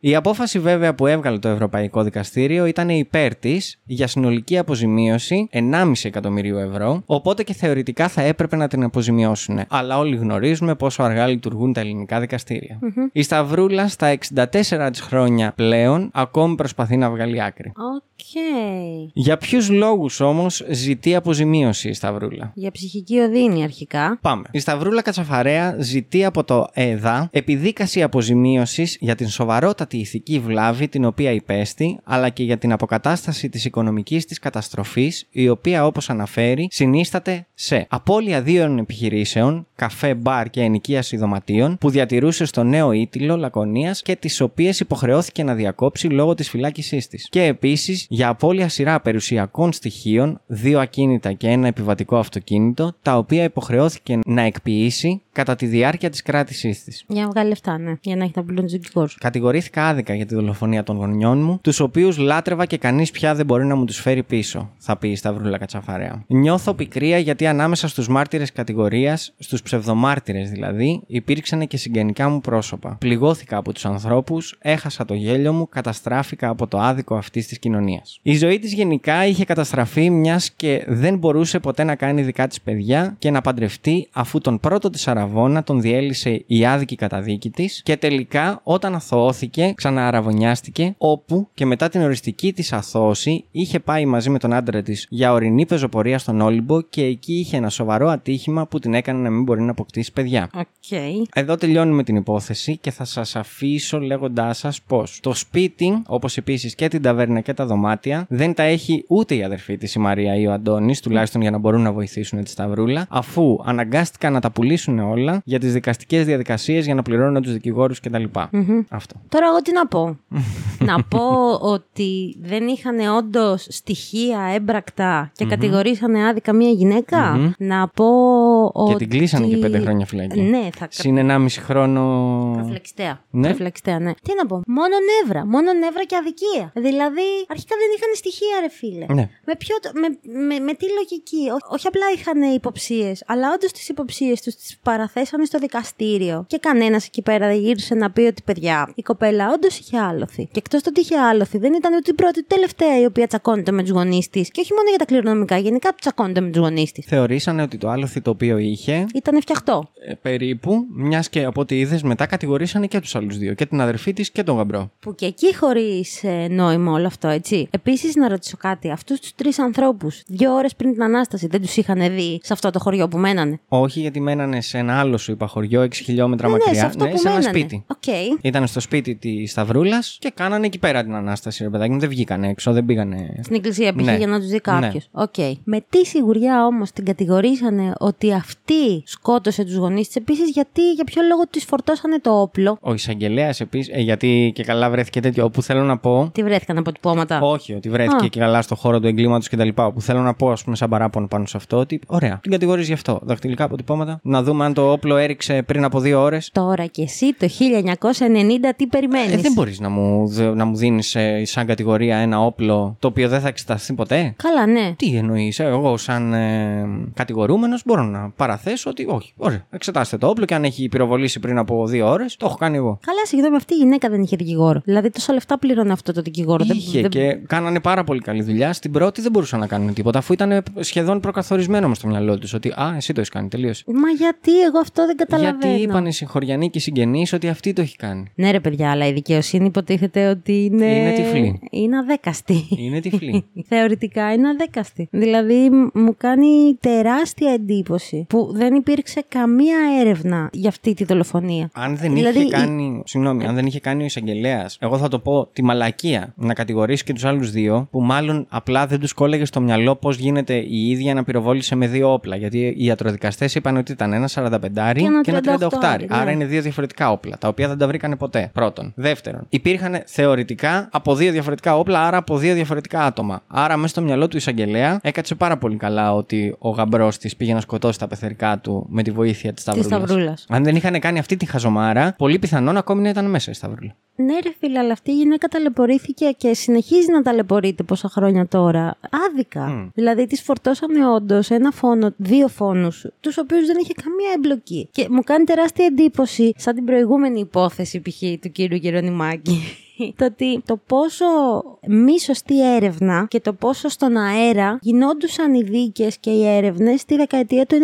Η απόφαση βέβαια που έβγαλε το Ευρωπαϊκό Δικαστήριο ήταν υπέρ της για συνολική αποζημίωση 1,5 εκατομμυρίου ευρώ, οπότε και θεωρητικά θα έπρεπε να την αποζημιώσουν. Αλλά όλοι γνωρίζουμε πόσο αργά λειτουργούν τα ελληνικά δικαστήρια. Η Σταυρούλα στα 64 της χρόνια πλέον ακόμη προσπαθεί να βγάλει άκρη. Οκ. Για ποιους λόγους όμως ζητεί αποζημίωση η Σταυρούλα; Για ψυχική οδύνη αρχικά. Πάμε. Η Σταυρούλα Κατσαφαρέα ζητεί από το ΕΔΑ επιδίκαση αποζημίωσης για την σοβαρότατη ηθική βλάβη την οποία υπέστη, αλλά και για την αποκατάσταση της οικονομικής της καταστροφής, η οποία όπως αναφέρει συνίσταται σε απώλεια δύο επιχειρήσεων, καφέ, μπαρ και ενοικίαση δωματίων που διατηρούσε στο νέο Ήτυλο Λακωνίας και τις οποίες υποχρεώθηκε να διακόψει λόγω της φυλάκισής της. Και επίσης για απώλεια σειρά περιουσιακών στοιχείων, δύο ακίνητα και ένα επιβατικό αυτοκίνητο, τα οποία υποχρεώθηκε να εκποιήσει κατά τη διάρκεια της κράτησής της. Για να βγάλει λεφτά, ναι. Για να έχει τα πλούν του δικηγόρου. Κατηγορήθηκα άδικα για τη δολοφονία των γονιών μου, τους οποίους λάτρευα και κανείς πια δεν μπορεί να μου τους φέρει πίσω, θα πει η Σταυρούλα Κατσαφαρέα. Νιώθω πικρία γιατί ανάμεσα στους μάρτυρες κατηγορίας, στους ψευδομάρτυρες δηλαδή, υπήρξαν και συγγενικά μου πρόσωπα. Πληγώθηκα από τους ανθρώπους, έχασα το γέλιο μου, καταστράφηκα από το άδικο αυτής της κοινωνίας. Η ζωή της γενικά είχε καταστραφεί μιας και δεν μπορούσε ποτέ να κάνει δικά της παιδιά και να παντρευτεί αφού τον πρώτο της αραβόνα τον διέλυσε η άδικη καταδίκη της και τελικά όταν αθωώθηκε ξανααραβωνιάστηκε όπου και μετά την οριστική της αθώωση είχε πάει μαζί με τον άντρα της για ορεινή πεζοπορία στον Όλυμπο και εκεί είχε ένα σοβαρό ατύχημα που την έκανε να μην μπορεί να αποκτήσει παιδιά. Οκ. Εδώ τελειώνουμε την υπόθεση και θα σας αφήσω λέγοντάς σας πως το σπίτι, όπως επίσης και την ταβέρνα και τα δωμάτια, δεν τα έχει ούτε η αδερφή της η Μαρία ή ο Αντώνης, τουλάχιστον για να μπορούν να βοηθήσουν τη Σταυρούλα, αφού αναγκάστηκαν να τα πουλήσουν όλα για τις δικαστικές διαδικασίες για να πληρώνουν τους δικηγόρους κτλ. Αυτό. Τώρα εγώ τι να πω; <laughs> να πω ότι δεν είχαν όντως στοιχεία έμπρακτα και κατηγορήσανε άδικα μία γυναίκα; Να πω ότι. Και την κλείσανε και πέντε χρόνια φυλακή. Ναι, θα Συν 1,5 χρόνο. Προφλεξιτέα. Ναι. Προφλεξιτέα, ναι. Τι να πω. Μόνο νεύρα. Μόνο νεύρα και αδικία. Δηλαδή, αρχικά δεν είχαν στοιχεία, ρε φίλε. Ναι. Με, ποιο, το- με, με, με τι λογική; Ό- όχι απλά είχαν υποψίες, αλλά όντως τις υποψίες τους τις παραθέσανε στο δικαστήριο. Και κανένας εκεί πέρα δεν γύρισε να πει ότι παιδιά, η κοπέλα όντως είχε άλοθη. Και εκτός το ότι είχε άλοθη, δεν ήταν ούτε η πρώτη ούτε η τελευταία η οποία τσακώνεται με τους γονείς της. Και όχι μόνο για τα κληρονομικά, γενικά που τσακώνεται με τους γονείς της. Θεωρήσανε ότι το άλλοθι το οποίο είχε Ήταν φτιαχτό. ε, περίπου, μιας και από ό,τι είδες, μετά κατηγορήσανε και τους άλλους δύο. Και την αδερφή της και τον γαμπρό. Που και εκεί χωρίς νόημα όλο αυτό, έτσι. Επίσης, να ρωτήσω κάτι. Αυτούς τους τρεις ανθρώπους, δύο ώρες πριν την ανάσταση, δεν τους είχαν δει σε αυτό το χωριό που μένανε; Όχι, γιατί μένανε σε ένα άλλο σου είπα χωριό, 6 χιλιόμετρα Ναι, ναι, μακριά. σε αυτό που σε ένα μένανε. σπίτι. Οκ. Ήταν στο σπίτι της Σταυρούλας και κάνανε εκεί πέρα την ανάσταση, ρε παιδάκι μου. Δεν βγήκανε έξω, δεν πήγανε. Στην εκκλησία π.χ. Ναι. για να τους δει κάποιος. Ναι. Οκ. Με τι σιγουριά όμως την κατηγορήσανε ότι αυτή σκότωσε τους γονείς της; Επίσης, γιατί, για ποιο λόγο της φορτώσανε το όπλο; Ο εισαγγελέας επίσης, ε, γιατί και καλά βρέθηκε τέτοιο. Όπου θέλω να πω. Τι βρέθηκαν αποτυπώματα. Όχι, ότι βρέθηκε Α. και καλά στο χώρο του εγκλήματος κτλ. Όπου θέλω να πω, ας πούμε, σαν παράπονο πάνω σε αυτό, ότι ωραία, την κατηγορείς γι' αυτό. Δαχτυλικά αποτυπώματα. Να δούμε αν το όπλο έριξε πριν από δύο ώρες. Τώρα και εσύ το 1990 τι περιμένεις; Ε, δεν μπορείς να μου, δε- να μου δίνεις σαν κατηγορία ένα όπλο το οποίο δεν θα εξεταστεί ποτέ; Καλά, ναι. Τι εννοείς, εγώ σαν ε, κατηγορούμενος μπορώ να παραθέσω ότι όχι. Ωραία, εξετάστε το όπλο και αν έχει πυροβολήσει πριν από δύο ώρες, το έχω κάνει εγώ. Καλά, συγγνώμη, αυτή η γυναίκα δεν είχε δικηγόρο. Δηλαδή, τόσα λεφτά πλήρωνε αυτό το δικηγόρο. Δεν- Είχε δεν- και κάνανε πάρα πολύ καλή δουλειά. Στην πρώτη δεν μπορούσαν να κάνουν τίποτα, αφού ήταν σχεδόν προκαθορισμένο με στο μυαλό τους ότι Α, εσύ το έχεις κάνει, τελείωσε. Μα γιατί εγώ αυτό δεν καταλαβαίνω. Γιατί είπαν οι συγχωριανοί και οι συγγενείς ότι αυτή το έχει κάνει. Ναι, ρε παιδιά, αλλά η δικαιοσύνη υποτίθεται ότι είναι. Είναι τυφλή. Είναι αδέκαστη. Είναι τυφλή. <laughs> Θεωρητικά είναι αδέκαστη. Δηλαδή μ- μου κάνει τεράστια εντύπωση που δεν υπήρξε καμία έρευνα για αυτή τη δολοφονία. Αν δεν Δηλαδή, είχε η- κάνει. Συγγνώμη, αν δεν είχε κάνει ο εισαγγελέας, εγώ θα το πω τη μαλακία να κατηγορήσει και τους άλλους δύο, που μάλλον απλά δεν τους κόλλεγε στο μυαλό πώς γίνεται η ίδια να πυροβόλησε με δύο όπλα. Γιατί οι ιατροδικαστές είπαν ότι ήταν ένα 45 Και ένα και ένα 38. 38, Άρα ναι. είναι δύο διαφορετικά όπλα, τα οποία δεν τα βρήκανε ποτέ. Πρώτον. Δεύτερον, υπήρχαν θεωρητικά από δύο διαφορετικά όπλα, άρα από δύο διαφορετικά άτομα. Άρα μέσα στο μυαλό του εισαγγελέα έκατσε πάρα πολύ καλά ότι ο γαμπρός της πήγε να σκοτώσει τα πεθερικά δικά του με τη βοήθεια της Της Σταυρούλας. Σταυρούλας. Αν δεν είχαν κάνει αυτή τη χαζομάρα, πολύ πιθανόν ακόμη να ήταν μέσα η Σταυρούλα. Ναι, ρε φίλε, αλλά αυτή η γυναίκα ταλαιπωρήθηκε και συνεχίζει να ταλαιπωρείται πόσα χρόνια τώρα. Άδικα. Μμ. Δηλαδή, της φορτώσανε όντως ένα φόνο, δύο φόνους, τους οποίους δεν είχε καμία εμπλοκή. Και μου κάνει τεράστια εντύπωση, σαν την προηγούμενη υπόθεση π.χ. του κύριου Γερονιμάκη. Το ότι το πόσο μη σωστή έρευνα και το πόσο στον αέρα γινόντουσαν οι δίκες και οι έρευνες στη δεκαετία του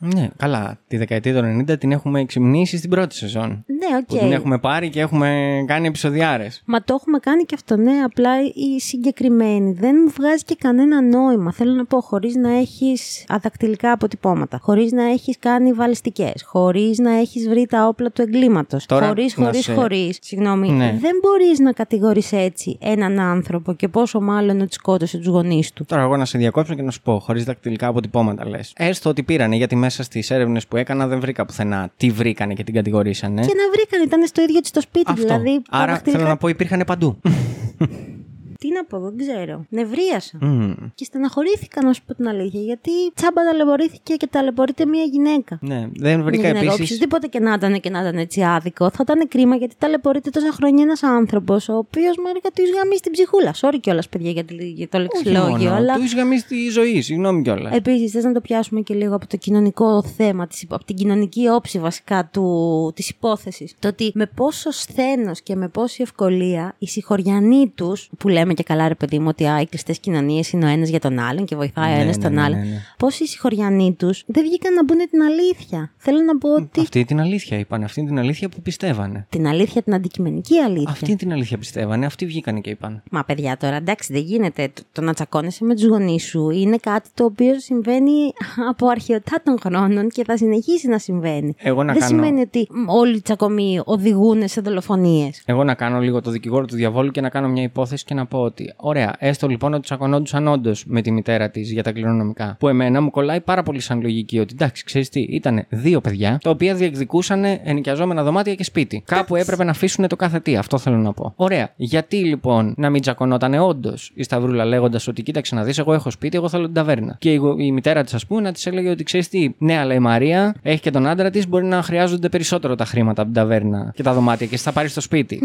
90. Ναι, καλά. Τη δεκαετία του 90 την έχουμε εξυμνήσει στην πρώτη σεζόν. Ναι, οκ. Που την έχουμε πάρει και έχουμε κάνει επεισοδιάρες. Μα το έχουμε κάνει και αυτό, ναι. Απλά η συγκεκριμένη δεν μου βγάζει και κανένα νόημα. Θέλω να πω, χωρίς να έχεις δακτυλικά αποτυπώματα, χωρίς να έχεις κάνει βαλιστικές, χωρίς να έχεις βρει τα όπλα του εγκλήματος. Τώρα, Χωρίς, να χωρίς, σε- χωρίς. Συγγνώμη. Ναι. Δεν μπορεί να κατηγορείς έτσι έναν άνθρωπο και πόσο μάλλον ότι σκότωσε τους γονείς του; Τώρα, εγώ να σε διακόψω και να σου πω, χωρίς δακτυλικά αποτυπώματα λες. Έστω ότι πήρανε, γιατί μέσα στις έρευνες που έκανα δεν βρήκα πουθενά τι βρήκανε και την κατηγορήσανε. Και να βρήκαν, ήταν στο ίδιο της το σπίτι. Αυτό. Δηλαδή, τα Άρα δακτυλικά- θέλω να πω, υπήρχαν παντού. <laughs> Τι να πω, δεν ξέρω. Νευρίασα. Μμμ. Και στεναχωρήθηκα να σου πω την αλήθεια, γιατί τσάμπα ταλαιπωρήθηκε και ταλαιπωρείται μια γυναίκα. Ναι, δεν βρήκα Μια γυναίκα. επίσης. Οποιοδήποτε και να ήταν και να ήταν έτσι άδικο, θα ήταν κρίμα γιατί ταλαιπωρείται τόσα χρόνια ένας άνθρωπος, ο οποίος μερικά του γαμίσει την ψυχούλα. Sorry κιόλας, παιδιά, για, τη- για το λεξιλόγιο, αλλά. Του είχαμε στη ζωή, συγγνώμη κιόλας. Επίσης, θες να το πιάσουμε και λίγο από το κοινωνικό θέμα, της, υπο- από την κοινωνική όψη βασικά του, της υπόθεσης. Το ότι με πόσο σθένος και με πόση ευκολία οι συγχωριανοί τους, που λέμε και καλά ρε παιδί μου ότι α, οι κλειστές κοινωνίες είναι ο ένας για τον άλλον και βοηθάει ο Ναι, ένας ναι, τον ναι, άλλον. ναι, ναι. Πόσοι συγχωριανοί τους δεν βγήκαν να πούνε την αλήθεια; Θέλω να πω ότι Αυτή την αλήθεια είπαν. Αυτή την αλήθεια που πιστεύανε. την αλήθεια, την αντικειμενική αλήθεια. Αυτή την αλήθεια πιστεύανε. Αυτοί βγήκανε και είπαν. Μα παιδιά τώρα, εντάξει, δεν γίνεται. Το, το να τσακώνεσαι με τους γονείς σου είναι κάτι το οποίο συμβαίνει <laughs> από αρχαιοτά των χρόνων και θα συνεχίσει να συμβαίνει. Εγώ να δεν κάνω- σημαίνει ότι μ, όλοι οι τσακωμοί οδηγούν σε δολοφονίες. Εγώ να κάνω λίγο το δικηγόρο του διαβόλου και να κάνω μια υπόθεση και να πω ότι, ωραία, έστω λοιπόν ότι τσακωνόντουσαν όντως με τη μητέρα της για τα κληρονομικά. Που εμένα μου κολλάει πάρα πολύ σαν λογική ότι, εντάξει, ξέρεις τι, ήταν δύο παιδιά τα οποία διεκδικούσαν ενοικιαζόμενα δωμάτια και σπίτι. Κάπου έπρεπε να αφήσουν το κάθε τι. Αυτό θέλω να πω. Ωραία. Γιατί λοιπόν να μην τσακωνόταν όντως η Σταυρούλα λέγοντας ότι, κοίταξε να δεις, εγώ έχω σπίτι, εγώ θέλω την ταβέρνα. Και η, η μητέρα της, ας πούμε, να της έλεγε ότι, ξέρεις τι, ναι, αλλά η Μαρία έχει και τον άντρα της, μπορεί να χρειάζονται περισσότερο τα χρήματα από την ταβέρνα και τα δωμάτια και εσύ θα πάρεις το σπίτι.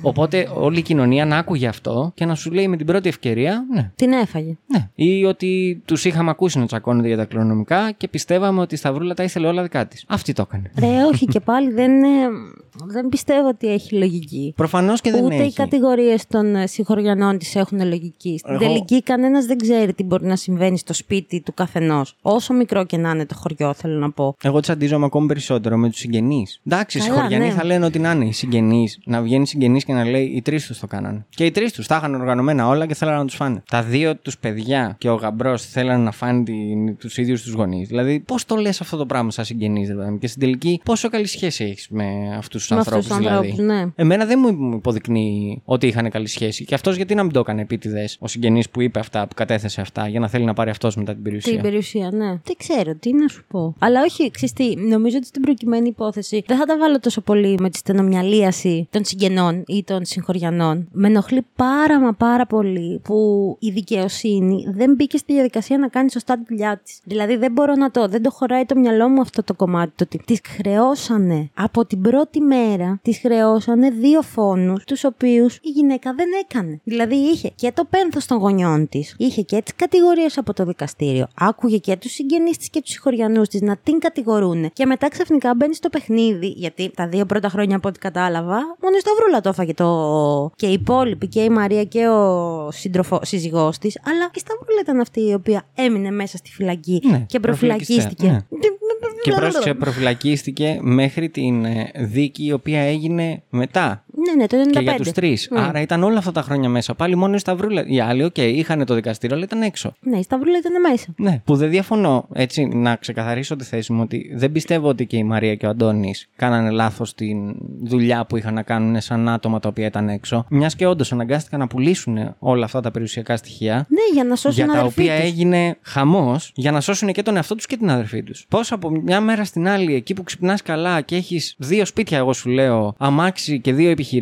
Οπότε όλη η κοινωνία να άκουγε αυτό και να σου λέει με την πρώτη ευκαιρία, ναι. Την έφαγε. Ναι. Ή ότι τους είχαμε ακούσει να τσακώνονται για τα κληρονομικά και πιστεύαμε ότι η Σταυρούλα τα ήθελε όλα δικά της. Αυτή το έκανε. Ρε, όχι και πάλι δεν, ε, δεν πιστεύω ότι έχει λογική. Προφανώς και δεν Ούτε οι έχει. κατηγορίες των ε, συγχωριανών της έχουν λογική. Στην Εγώ- τελική, κανένας δεν ξέρει τι μπορεί να συμβαίνει στο σπίτι του καθενός. Όσο μικρό και να είναι το χωριό, θέλω να πω. Εγώ τσαντίζομαι ακόμη περισσότερο με τους συγγενείς. Εντάξει, οι Καλά, συγχωριανοί ναι. θα λένε ότι να είναι οι συγγενείς, να βγαίνει συγγενής και να λέει οι τρεις τους το κάνανε. Και οι τρεις τους τα είχαν οργανωμένα όλα και θέλανε να τους φάνε. Τα δύο τους παιδιά και ο γαμπρός θέλανε να φάνε τους ίδιους τους γονείς. Δηλαδή, πώς το λες αυτό το πράγμα σαν συγγενή, δηλαδή. Και στην τελική, πόσο καλή σχέση έχεις με αυτούς τους Με αυτούς ανθρώπους, τους δηλαδή; ανθρώπους, ναι. Εμένα δεν μου υποδεικνύει ότι είχαν καλή σχέση. Και αυτός γιατί να μην το έκανε επίτηδες ο συγγενής που είπε αυτά, που κατέθεσε αυτά, για να θέλει να πάρει αυτός μετά την περιουσία; Την περιουσία, ναι. Δεν ξέρω, τι να σου πω. Αλλά όχι, ξέρεις τι, νομίζω ότι στην προκειμένη υπόθεση δεν θα τα βάλω τόσο πολύ με τη στενομυαλίαση των συγγενών ή των συγχωριανών. Με ενοχλεί πάρα μα πάρα πολύ που η δικαιοσύνη δεν μπήκε στη διαδικασία να κάνει σωστά τη δουλειά της. Δηλαδή δεν μπορώ να το, δεν το χωράει το μυαλό μου αυτό το κομμάτι. Το ότι τη χρεώσανε από την πρώτη μέρα, τη χρεώσανε δύο φόνους, τους οποίους η γυναίκα δεν έκανε. Δηλαδή είχε και το πένθος των γονιών της, είχε και τις κατηγορίες από το δικαστήριο, άκουγε και τους συγγενείς της και τους συγχωριανούς της να την κατηγορούν. Και μετά ξαφνικά μπαίνει στο παιχνίδι, γιατί τα δύο πρώτα χρόνια από ό,τι κατάλαβα, μόνο η Σταυρούλα το έφαγε το. και οι υπόλοιποι, και η Μαρία και ο σύντροφο, σύζυγός της, αλλά η Σταυρούλα ήταν αυτή η οποία έμεινε μέσα στη φυλακή Ναι, και προφυλακίστηκε. προφυλακιστέ, Και πρόσεξε, προφυλακίστηκε μέχρι την ε, δίκη η οποία έγινε μετά. Ναι, ναι, το 95. Και για τους τρεις. Ναι. Άρα ήταν όλα αυτά τα χρόνια μέσα. Πάλι μόνο η Σταυρούλα. Οι άλλοι, οκ, είχαν το δικαστήριο, αλλά ήταν έξω. Ναι, η Σταυρούλα ήταν μέσα. Ναι, που δεν διαφωνώ. Έτσι, να ξεκαθαρίσω τη θέση μου ότι δεν πιστεύω ότι και η Μαρία και ο Αντώνης κάνανε λάθος την δουλειά που είχαν να κάνουν σαν άτομα τα οποία ήταν έξω. Μιας και όντως αναγκάστηκαν να πουλήσουν όλα αυτά τα περιουσιακά στοιχεία. Ναι, για να σώσουν Για την τα αδερφή οποία της. έγινε χαμός για να σώσουν και τον εαυτό τους και την αδερφή τους. Πώς από μια μέρα στην άλλη, εκεί που ξυπνάς καλά και έχεις δύο σπίτια, εγώ σου λέω, αμάξι και δύο επιχειρήσει,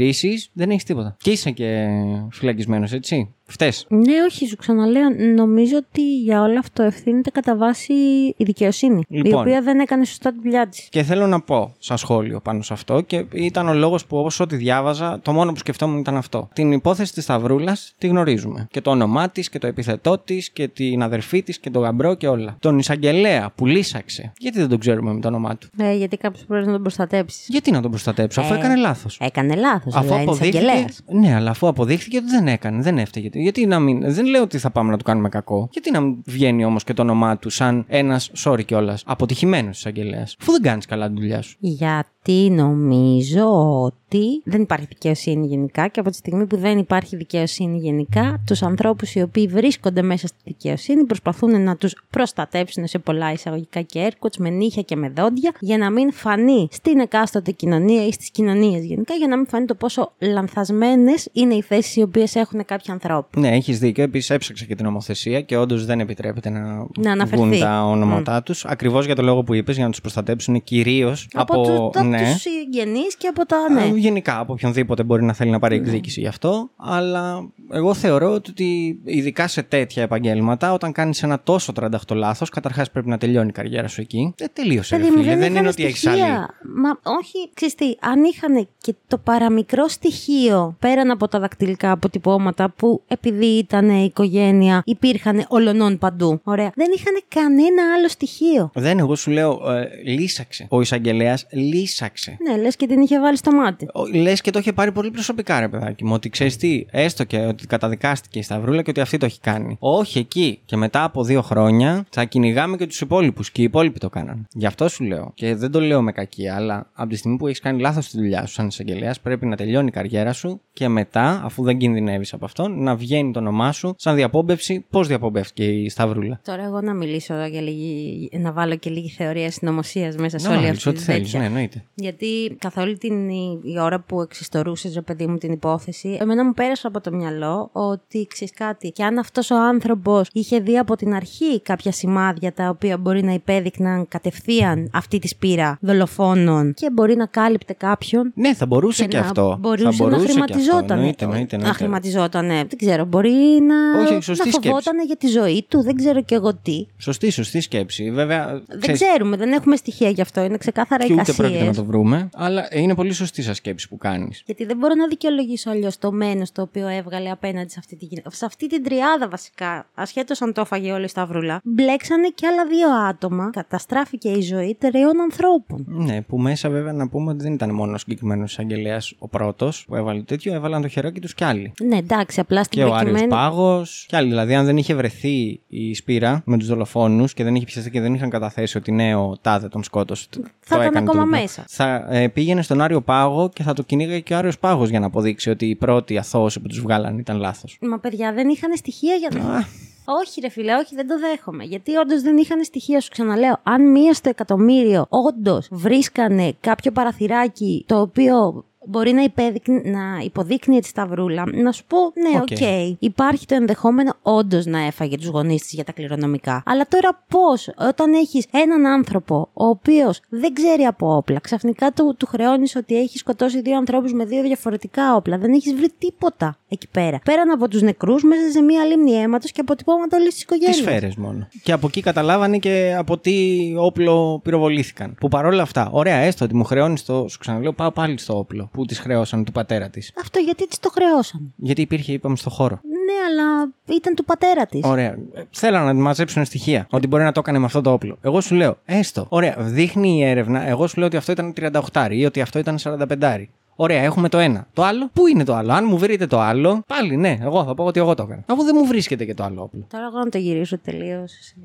δεν έχεις τίποτα. Και είσαι και φυλακισμένος, έτσι. Φταίει. Ναι, όχι, σου ξαναλέω. Νομίζω ότι για όλο αυτό ευθύνεται κατά βάση η δικαιοσύνη. Η Λοιπόν. οποία δεν έκανε σωστά τη δουλειά της. Και θέλω να πω σαν σχόλιο πάνω σε αυτό και ήταν ο λόγος που όσο ό,τι διάβαζα, το μόνο που σκεφτόμουν ήταν αυτό. Την υπόθεση της Σταυρούλας τη γνωρίζουμε. Και το όνομά της και το επιθετό της και την αδερφή της και τον γαμπρό και όλα. Τον εισαγγελέα που λύσαξε. Γιατί δεν τον ξέρουμε με το όνομά του; Ε, γιατί κάποιος πρέπει να τον προστατέψεις. Γιατί να τον προστατέψω, αφού Ε, έκανε λάθος. Έκανε λάθος. Αφού αποδείχθηκε. Ναι, αλλά αφού αποδείχθηκε ότι δεν έκανε, δεν έφταιγε. Γιατί να μην. Δεν λέω ότι θα πάμε να του κάνουμε κακό. Γιατί να μην βγαίνει όμως και το όνομά του σαν ένας, sorry κιόλας, αποτυχημένος εισαγγελέας. Αφού δεν κάνεις καλά τη δουλειά σου. Γιατί νομίζω ότι δεν υπάρχει δικαιοσύνη γενικά και από τη στιγμή που δεν υπάρχει δικαιοσύνη γενικά, τους ανθρώπους οι οποίοι βρίσκονται μέσα στη δικαιοσύνη προσπαθούν να τους προστατέψουν σε πολλά εισαγωγικά και έρκοτς με νύχια και με δόντια για να μην φανεί στην εκάστοτε κοινωνία ή στις κοινωνίες γενικά για να μην φανεί το πόσο λανθασμένες είναι οι θέσεις οι οποίες έχουν κάποιοι ανθρώποι. Ναι, έχεις δίκιο. Επίσης έψαξα και την νομοθεσία και όντως δεν επιτρέπεται να, Να αναφερθεί. βγουν τα ονόματά τους. Ακριβώς για το λόγο που είπες, για να τους προστατέψουν κυρίως Από, από. του, από ναι, τους συγγενείς και από τα... Ναι. Ε, Γενικά, από οποιονδήποτε μπορεί να θέλει να πάρει εκδίκηση γι' αυτό. Αλλά εγώ θεωρώ ότι ειδικά σε τέτοια επαγγέλματα, όταν κάνεις ένα τόσο 38 λάθος, καταρχάς πρέπει να τελειώνει η καριέρα σου εκεί. Δεν τελείωσε, ρε Παιδί μου, φίλε. Δεν, είναι είχαν ότι έχεις στοιχεία. άλλη. Μα όχι, ξέρεις τι, αν είχαν και το παραμικρό στοιχείο πέραν από τα δακτυλικά αποτυπώματα που επειδή ήταν οικογένεια υπήρχαν ολονών παντού. Ωραία. Δεν είχαν κανένα άλλο στοιχείο. Δεν, εγώ σου λέω, ε, λύσαξε. Ο εισαγγελέας λύσαξε. Ναι, λες και την είχε βάλει στο μάτι. Λες και το είχε πάρει πολύ προσωπικά, ρε παιδάκι μου. Ότι ξέρεις τι, έστω και ότι καταδικάστηκε η Σταυρούλα και ότι αυτή το έχει κάνει. Όχι εκεί. Και μετά από δύο χρόνια θα κυνηγάμε και τους υπόλοιπους. Και οι υπόλοιποι το κάναν. Γι' αυτό σου λέω. Και δεν το λέω με κακία, αλλά από τη στιγμή που έχεις κάνει λάθος τη δουλειά σου σαν εισαγγελέας, πρέπει να τελειώνει η καριέρα σου και μετά, αφού δεν κινδυνεύεις από αυτό, να βγαίνει το όνομά σου σαν διαπόμπευση. Πώς διαπόμπευθηκε η Σταυρούλα; Τώρα εγώ να μιλήσω εδώ για λίγη, να βάλω και λίγη θεωρία συνωμοσίας μέσα σε Να όλη βάλεις αυτή ό,τι τη θέλεις. τέτοια. Ναι, εννοείται. Γιατί καθ' όλη την η, η ώρα που εξιστορούσες, ρε παιδί μου, την υπόθεση, εμένα μου πέρασε από το μυαλό ότι ξέρεις κάτι. Και αν αυτός ο άνθρωπος είχε δει από την αρχή κάποια σημάδια τα οποία μπορεί να υπέδειχναν κατευθείαν αυτή τη σπήρα δολοφόνων και μπορεί να κάλυπτε κάποιον. Ναι, θα μπορούσε και, να αυτό. Μπορούσε, θα μπορούσε να και αυτό. χρηματιζόταν. Εννοείται, εννοείται, Να εννοείται. χρηματιζόταν, ναι. Δεν ξέρω. Μπορεί να, Όχι, να σωστή φοβόταν για τη ζωή του. Δεν ξέρω κι εγώ τι. Σωστή, σωστή σκέψη. Βέβαια, Δεν ξέρεις, ξέρουμε, δεν έχουμε στοιχεία γι' αυτό. Είναι ξεκάθαρα και ούτε πρόκειται εικασίες. να το βρούμε. Αλλά είναι πολύ σωστή σαν σκέψη που κάνεις. Γιατί δεν μπορώ να δικαιολογήσω αλλιώς το μένος το οποίο έβγαλε απέναντι σε αυτή, τη, γυνα- σε αυτή την τριάδα βασικά. Ασχέτως αν το έφαγε όλη η Σταυρούλα. Μπλέξανε και άλλα δύο άτομα. Καταστράφηκε η ζωή τριών ανθρώπων. Ναι, που μέσα βέβαια να πούμε ότι δεν ήταν μόνο ο συγκεκριμένος εισαγγελέας ο πρώτος που έβαλε τέτοιο, έβαλαν το χεράκι τους κι άλλοι. Ναι, εντάξει, απλά στην Και ο Άρειος προκειμένη. Πάγος κι άλλοι. Δηλαδή, αν δεν είχε βρεθεί η σπείρα με τους δολοφόνους και δεν είχε πιαστεί και δεν είχαν καταθέσει ότι ναι, ο Τάδε τον σκότωσε. το- Θα το ήταν έκανε ακόμα το- μέσα. Θα ε, πήγαινε στον Άρειο Πάγο και θα το κυνήγαγε και ο Άρειος Πάγος για να αποδείξει ότι η πρώτη αθώωση που τους βγάλαν ήταν λάθος. Μα παιδιά δεν είχαν στοιχεία για να. Όχι, ρε φίλε, όχι, δεν το δέχομαι. Γιατί όντως δεν είχαν στοιχεία, σου ξαναλέω. Αν μία στο εκατομμύριο όντως βρίσκανε κάποιο παραθυράκι το οποίο μπορεί να, υπέδεικνει- να υποδείκνει τη Σταυρούλα, να σου πω, ναι, οκ. Οκ. Υπάρχει το ενδεχόμενο όντως να έφαγε τους γονείς της για τα κληρονομικά. Αλλά τώρα πώς, όταν έχεις έναν άνθρωπο ο οποίος δεν ξέρει από όπλα, ξαφνικά του, του χρεώνεις ότι έχεις σκοτώσει δύο ανθρώπους με δύο διαφορετικά όπλα, δεν έχεις βρει τίποτα εκεί πέρα. Πέραν από τους νεκρούς, μέσα σε μία λίμνη αίματος και αποτυπώματα όλης της Τις οικογένεια. σφαίρες μόνο. Και από εκεί καταλάβανε και από τι όπλο πυροβολήθηκαν. Που παρόλα αυτά, ωραία, έστω ότι μου χρεώνεις το. Σου ξαναλέω, πάω πάλι στο όπλο που τη χρέωσαν του πατέρα της. Αυτό γιατί τη το χρεώσαν. Γιατί υπήρχε, είπαμε, στο χώρο. Ναι, αλλά ήταν του πατέρα της. Ωραία. Ε, Θέλανε να μαζέψουν στοιχεία. Ότι μπορεί να το έκανε με αυτό το όπλο. Εγώ σου λέω, έστω. Ωραία. Δείχνει η έρευνα. Εγώ σου λέω ότι αυτό ήταν 38 ή ότι αυτό ήταν 45. Ωραία, έχουμε το ένα. Το άλλο, πού είναι το άλλο; Αν μου βρείτε το άλλο, πάλι ναι, εγώ θα πω ότι εγώ το έκανα. Αφού δεν μου βρίσκεται και το άλλο όπλο. Τώρα εγώ να το γυρίσω τελείως σε...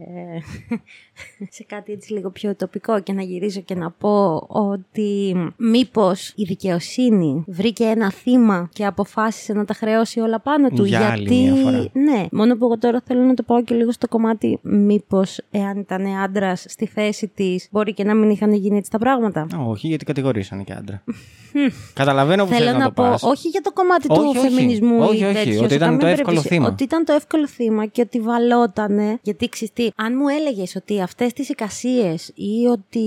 <laughs> σε κάτι έτσι λίγο πιο τοπικό και να γυρίσω και να πω ότι μήπως η δικαιοσύνη βρήκε ένα θύμα και αποφάσισε να τα χρεώσει όλα πάνω του. Για άλλη γιατί, μια φορά. ναι, μόνο που εγώ τώρα θέλω να το πάω και λίγο στο κομμάτι μήπως εάν ήταν άντρας στη θέση της μπορεί και να μην είχαν γίνει έτσι τα πράγματα. Α, όχι, γιατί κατηγορήσανε και άντρα. <laughs> Καταλαβαίνω που Θέλω θες να, να το πω, πας. όχι για το κομμάτι του Όχι, όχι. φεμινισμού Όχι, ή όχι, τέτοιο, ότι σε ήταν καμία το εύκολο περίπτωση. θύμα. Ότι ήταν το εύκολο θύμα και ότι βαλότανε. Γιατί ξέρεις τι, αν μου έλεγες ότι αυτές τις εικασίες ή ότι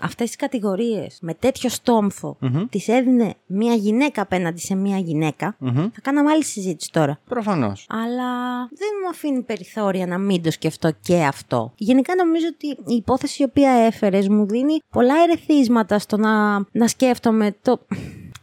αυτές τις κατηγορίες με τέτοιο στόμφο τις έδινε μια γυναίκα απέναντι σε μια γυναίκα, Μμμ. θα κάναμε άλλη συζήτηση τώρα. Προφανώς. Αλλά δεν μου αφήνει περιθώρια να μην το σκεφτώ και αυτό. Γενικά νομίζω ότι η υπόθεση η οποία έφερες μου δίνει πολλά ερεθίσματα στο να, να σκέφτομαι το.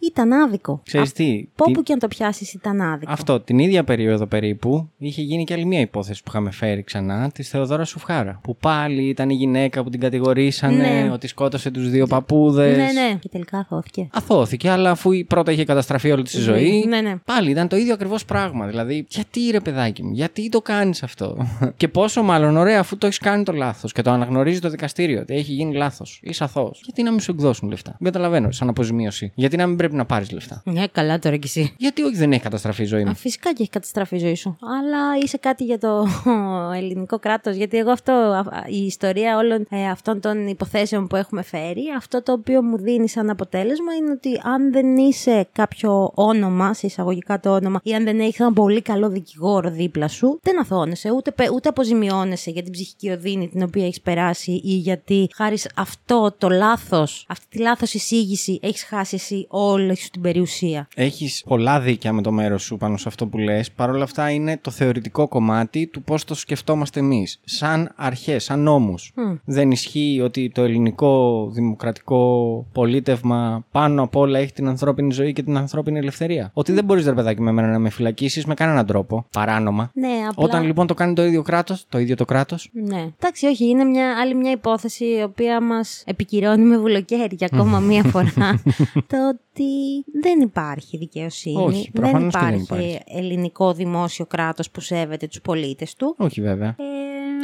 Ήταν άδικο. Ξέρεις Α- τι, Από τι- όπου και αν το πιάσεις, ήταν άδικο. Αυτό, την ίδια περίοδο περίπου, είχε γίνει και άλλη μια υπόθεση που είχαμε φέρει ξανά, της Θεοδόρα Σουφχάρα. Που πάλι ήταν η γυναίκα που την κατηγορήσανε Ναι. ότι σκότωσε τους δύο παππούδες. Ναι, ναι. Και τελικά αθώθηκε. Αθώθηκε, αλλά αφού η πρώτα είχε καταστραφεί όλη τη ζωή. Ναι, ναι. Πάλι ήταν το ίδιο ακριβώς πράγμα. Δηλαδή, γιατί ρε παιδάκι μου, γιατί το κάνεις αυτό; <laughs> και πόσο μάλλον ωραία αφού το έχεις κάνει το λάθος και το αναγνωρίζει το δικαστήριο ότι έχει γίνει λάθος. Είσαι αθώος. Γιατί να μην σου εκδώσουν λεφτά; Δεν καταλαβαίνω, σαν αποζημίωση. Γιατί να μην πρέπει να πάρεις λεφτά. Ναι, καλά τώρα κι εσύ. Γιατί όχι δεν έχει καταστραφεί η ζωή μου. Α, φυσικά και έχει καταστραφεί η ζωή σου. Αλλά είσαι κάτι για το <laughs> ελληνικό κράτος. Γιατί εγώ αυτό, α- η ιστορία όλων ε, αυτών των υποθέσεων που έχουμε φέρει, αυτό το οποίο μου δίνει σαν αποτέλεσμα είναι ότι αν δεν είσαι κάποιο όνομα, σε εισαγωγικά το όνομα, ή αν δεν έχεις έναν πολύ καλό δικηγόρο δίπλα σου, δεν αθώνεσαι, ούτε, πε- ούτε αποζημιώνεσαι για την ψυχική οδύνη την οποία έχεις περάσει ή γιατί χάρη σε αυτό το λάθος, αυτή τη λάθος εισήγηση, έχεις χάσει εσύ όλη σου την περιουσία. Έχεις πολλά δίκαια με το μέρος σου πάνω σε αυτό που λες. Παρ' όλα αυτά είναι το θεωρητικό κομμάτι του πώς το σκεφτόμαστε εμείς. Σαν αρχές, σαν νόμους. Δεν ισχύει ότι το ελληνικό δημοκρατικό πολίτευμα πάνω απ' όλα έχει την ανθρώπινη ζωή και την ανθρώπινη ελευθερία. Ότι δεν μπορείς, ρε παιδάκι, με μένα να με φυλακίσεις με κανέναν τρόπο. Παράνομα. Ναι, απλά. Όταν λοιπόν το κάνει το ίδιο κράτος, το ίδιο το κράτος. Ναι. Εντάξει, όχι, είναι μια άλλη μια υπόθεση η οποία μας επικυρώνει με βουλοκαίρι για ακόμα μία <laughs> φορά. το ότι δεν υπάρχει δικαιοσύνη. Όχι, δεν προφανώς και δεν υπάρχει, υπάρχει. ελληνικό δημόσιο κράτος που σέβεται τους πολίτες του. Όχι βέβαια. Ε,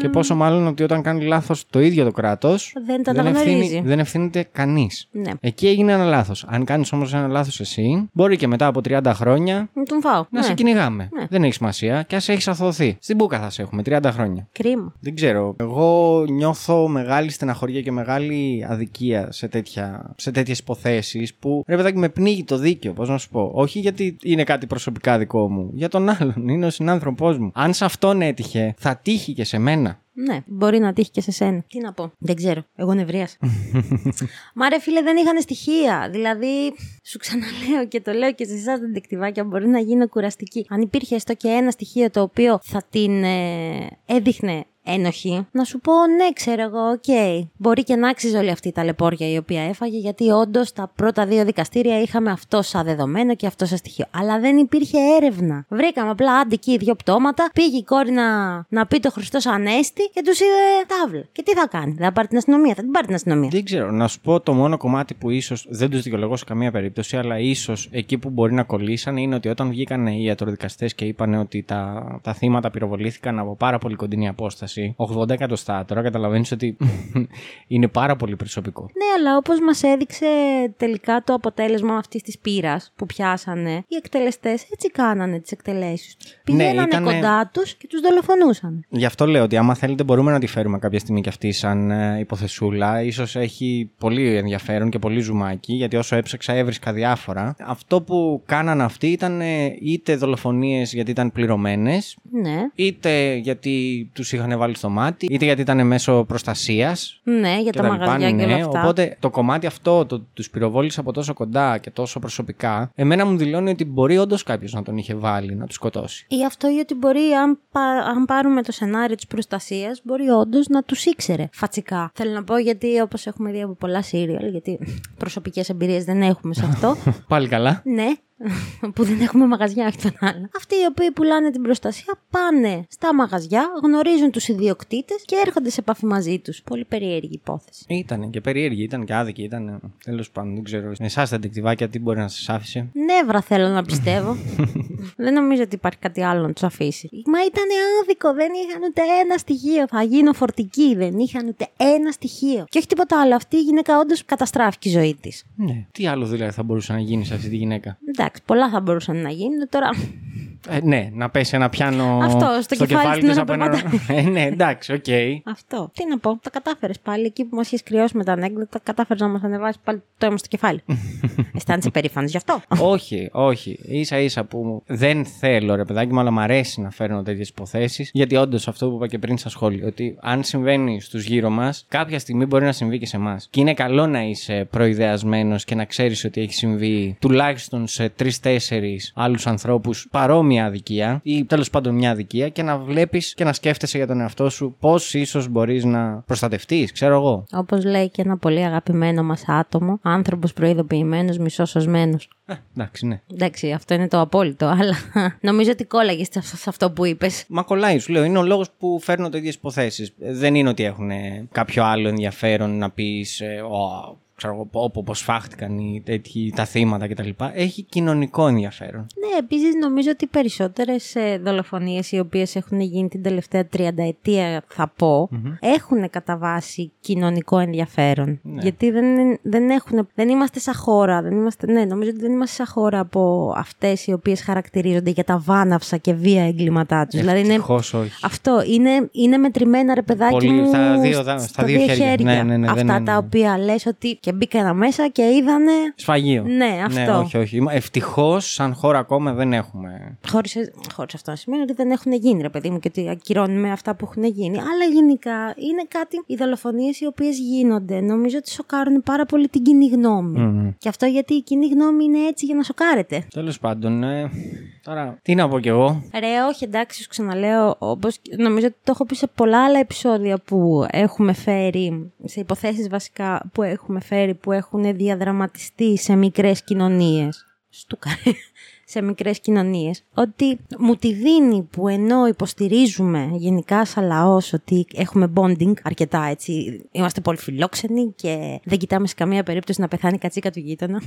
Και πόσο μάλλον ότι όταν κάνει λάθος το ίδιο το κράτος. Δεν το αναγνωρίζει. δεν ευθύνεται κανείς. Ναι. Εκεί έγινε ένα λάθος. Αν κάνεις όμως ένα λάθος εσύ, μπορεί και μετά από 30 χρόνια Να τον φάω. να ναι. σε κυνηγάμε. Ναι. Δεν έχει σημασία και ας έχεις αθωθεί. Στην μπουκα θα σε έχουμε 30 χρόνια. Κρίμα. Δεν ξέρω. Εγώ νιώθω μεγάλη στεναχωρία και μεγάλη αδικία σε, τέτοια, σε τέτοιες υποθέσεις που ρε παιδάκι με πνίγει το δίκαιο. Πώς να σου πω. Όχι γιατί είναι κάτι προσωπικά δικό μου. Για τον άλλον. Είναι ο συνάνθρωπός μου. Αν σε αυτόν έτυχε, θα τύχει και σε μένα. Ладно? Ναι, μπορεί να τύχει και σε σένα. Τι να πω. Δεν ξέρω. Εγώ νευρίασα. <laughs> Μα ρε φίλε, δεν είχαν στοιχεία. Δηλαδή, σου ξαναλέω και το λέω και σε εσάς τα ντετεκτιβάκια, μπορεί να γίνω κουραστική. Αν υπήρχε έστω και ένα στοιχείο το οποίο θα την ε, έδειχνε ένοχη, να σου πω ναι, ξέρω εγώ, οκ. Μπορεί και να άξιζε όλη αυτή η ταλαιπωρία η οποία έφαγε, γιατί όντως τα πρώτα δύο δικαστήρια είχαμε αυτό σαν δεδομένο και αυτό σαν στοιχείο. Αλλά δεν υπήρχε έρευνα. Βρήκαμε απλά άντε εκεί δύο πτώματα, πήγε η κόρη να, να πει το Χριστός Ανέστη και τους είδε τάβλα. Και τι θα κάνει, θα πάρει την αστυνομία, θα την πάρει την αστυνομία. Δεν ξέρω. Να σου πω το μόνο κομμάτι που ίσως δεν τους δικαιολογώ σε καμία περίπτωση, αλλά ίσως εκεί που μπορεί να κολλήσαν είναι ότι όταν βγήκαν οι ιατροδικαστές και είπαν ότι τα, τα θύματα πυροβολήθηκαν από πάρα πολύ κοντινή απόσταση, 80 εκατοστά, τώρα καταλαβαίνεις ότι <laughs> είναι πάρα πολύ προσωπικό. Ναι, αλλά όπως μας έδειξε τελικά το αποτέλεσμα αυτής της πείρας που πιάσανε, οι εκτελεστές έτσι κάνανε τις εκτελέσεις τους. Πηγαίνανε Ναι, ήτανε- κοντά τους και τους δολοφονούσαν. Γι' αυτό λέω ότι άμα θέλετε μπορούμε να τη φέρουμε κάποια στιγμή και αυτή σαν ε, υποθεσούλα. Ίσως έχει πολύ ενδιαφέρον και πολύ ζουμάκι, γιατί όσο έψαξα έβρισκα διάφορα. Αυτό που κάναν αυτοί ήταν ε, είτε δολοφονίες γιατί ήταν πληρωμένες, Ναι, είτε γιατί τους είχαν βάλει στο μάτι, είτε γιατί ήταν μέσω προστασίας. ναι, για και τα τα λοιπά, μαγαζιά και όλα ναι. αυτά. Οπότε το κομμάτι αυτό, το τους πυροβόλησε από τόσο κοντά και τόσο προσωπικά, εμένα μου δηλώνει ότι μπορεί όντως κάποιος να τον είχε βάλει να τους σκοτώσει. Ή αυτό ή ότι μπορεί, αν, πα- αν πάρουμε το σενάριο της προστασίας, μπορεί όντως να τους ήξερε φατσικά. Θέλω να πω γιατί, όπως έχουμε δει από πολλά σύριαλ, γιατί προσωπικές εμπειρίες δεν έχουμε σε αυτό. <laughs> Πάλι καλά. ναι, που δεν έχουμε μαγαζιά, όχι τον άλλο. Αυτοί οι οποίοι πουλάνε την προστασία πάνε στα μαγαζιά, γνωρίζουν τους ιδιοκτήτες και έρχονται σε επαφή μαζί τους. Πολύ περίεργη υπόθεση. Ήταν και περίεργη, ήταν και άδικη, ήταν. Τέλος πάντων, δεν ξέρω. Εσάς τα ντεκτιβάκια τι μπορεί να σας άφησε; Νεύρα θέλω να πιστεύω. <laughs> δεν νομίζω ότι υπάρχει κάτι άλλο να τους αφήσει. Μα ήταν άδικο, δεν είχαν ούτε ένα στοιχείο. Θα γίνω φορτική, δεν είχαν ούτε ένα στοιχείο. Και όχι τίποτα άλλο. Αυτή η γυναίκα όντως καταστράφηκε η ζωή της. Ναι. Τι άλλο δηλαδή θα μπορούσε να γίνει σε αυτή τη γυναίκα; Εντάξει, πολλά θα μπορούσαν να γίνουν. Τώρα Ε, ναι, να πέσει ένα πιάνο Αυτό, στο κεφάλι την της ώρα από ένα- <laughs> Ε, ναι, εντάξει, οκ. Αυτό. Τι να πω, τα κατάφερες πάλι. Εκεί που μας είχες κρυώσει με τα ανέκδοτα, κατάφερες να μας ανεβάσεις πάλι το αίμα στο κεφάλι. <laughs> Αισθάνεσαι περήφανος γι' αυτό; όχι, όχι. σα ίσα που δεν θέλω, ρε παιδάκι μου, αλλά μου αρέσει να φέρνω τέτοιες υποθέσεις. Γιατί όντως αυτό που είπα και πριν στα σχόλια, ότι αν συμβαίνει στους γύρω μας, κάποια στιγμή μπορεί να συμβεί και σε εμάς. Και είναι καλό να είσαι προειδεασμένος και να ξέρεις ότι έχει συμβεί τουλάχιστον σε τρει-τέσσερι άλλους ανθρώπους παρόμοια αδικία ή τέλος πάντων μια αδικία και να βλέπεις και να σκέφτεσαι για τον εαυτό σου πώς ίσως μπορείς να προστατευτείς, ξέρω εγώ. Όπως λέει και ένα πολύ αγαπημένο μας άτομο, άνθρωπος προειδοποιημένος, μισό σωσμένο. Ε, εντάξει, ναι. Εντάξει, αυτό είναι το απόλυτο, αλλά <laughs> νομίζω ότι κόλλαγες σε αυτό- σε αυτό που είπες. Μα κολλάει, σου λέω. Είναι ο λόγος που φέρνω τέτοιε υποθέσεις. Δεν είναι ότι έχουν κάποιο άλλο ενδιαφέρον να πεις. Ξέρω εγώ, πω, πώ φάχτηκαν οι τέτοιοι, τα θύματα κτλ. Έχει κοινωνικό ενδιαφέρον. Ναι, επίσης νομίζω ότι οι περισσότερε δολοφονίες οι οποίες έχουν γίνει την τελευταία τριανταετία, θα πω, έχουν κατά βάση κοινωνικό ενδιαφέρον. Ναι. Γιατί δεν, δεν, έχουν, δεν είμαστε σαν χώρα. Δεν είμαστε, ναι, νομίζω ότι δεν είμαστε σαν χώρα από αυτές οι οποίες χαρακτηρίζονται για τα βάναυσα και βία εγκλήματά τους. Δηλαδή είναι, Ευτυχώς όχι. αυτό είναι, είναι μετρημένα ρε παιδάκι Πολύ- μου στα δύο δά- στα δύο χέρια. Ναι, ναι, ναι, Αυτά δεν είναι- τα οποία λες ότι και μπήκαν μέσα και είδανε Σφαγείο. Ναι, αυτό. Ναι, όχι, όχι. Ευτυχώς, σαν χώρα ακόμα δεν έχουμε. Χωρίς, χωρίς αυτό να σημαίνει ότι δεν έχουν γίνει, ρε παιδί μου, και ότι ακυρώνουμε αυτά που έχουν γίνει. Αλλά γενικά είναι κάτι, οι δολοφονίες οι οποίες γίνονται, νομίζω ότι σοκάρουν πάρα πολύ την κοινή γνώμη. Μμμ. Και αυτό γιατί η κοινή γνώμη είναι έτσι για να σοκάρεται. Τέλος πάντων, ε, τώρα τι να πω κι εγώ; Ρε, όχι, εντάξει, σου ξαναλέω, όπως νομίζω ότι το έχω πει σε πολλά άλλα επεισόδια που έχουμε φέρει, σε υποθέσεις βασικά που έχουμε φέρει, που έχουν διαδραματιστεί σε μικρές κοινωνίες. Στούκα. Σε μικρές κοινωνίες, ότι μου τη δίνει που ενώ υποστηρίζουμε γενικά σαν λαός ότι έχουμε bonding αρκετά έτσι, είμαστε πολύ φιλόξενοι και δεν κοιτάμε σε καμία περίπτωση να πεθάνει η κατσίκα του γείτονα.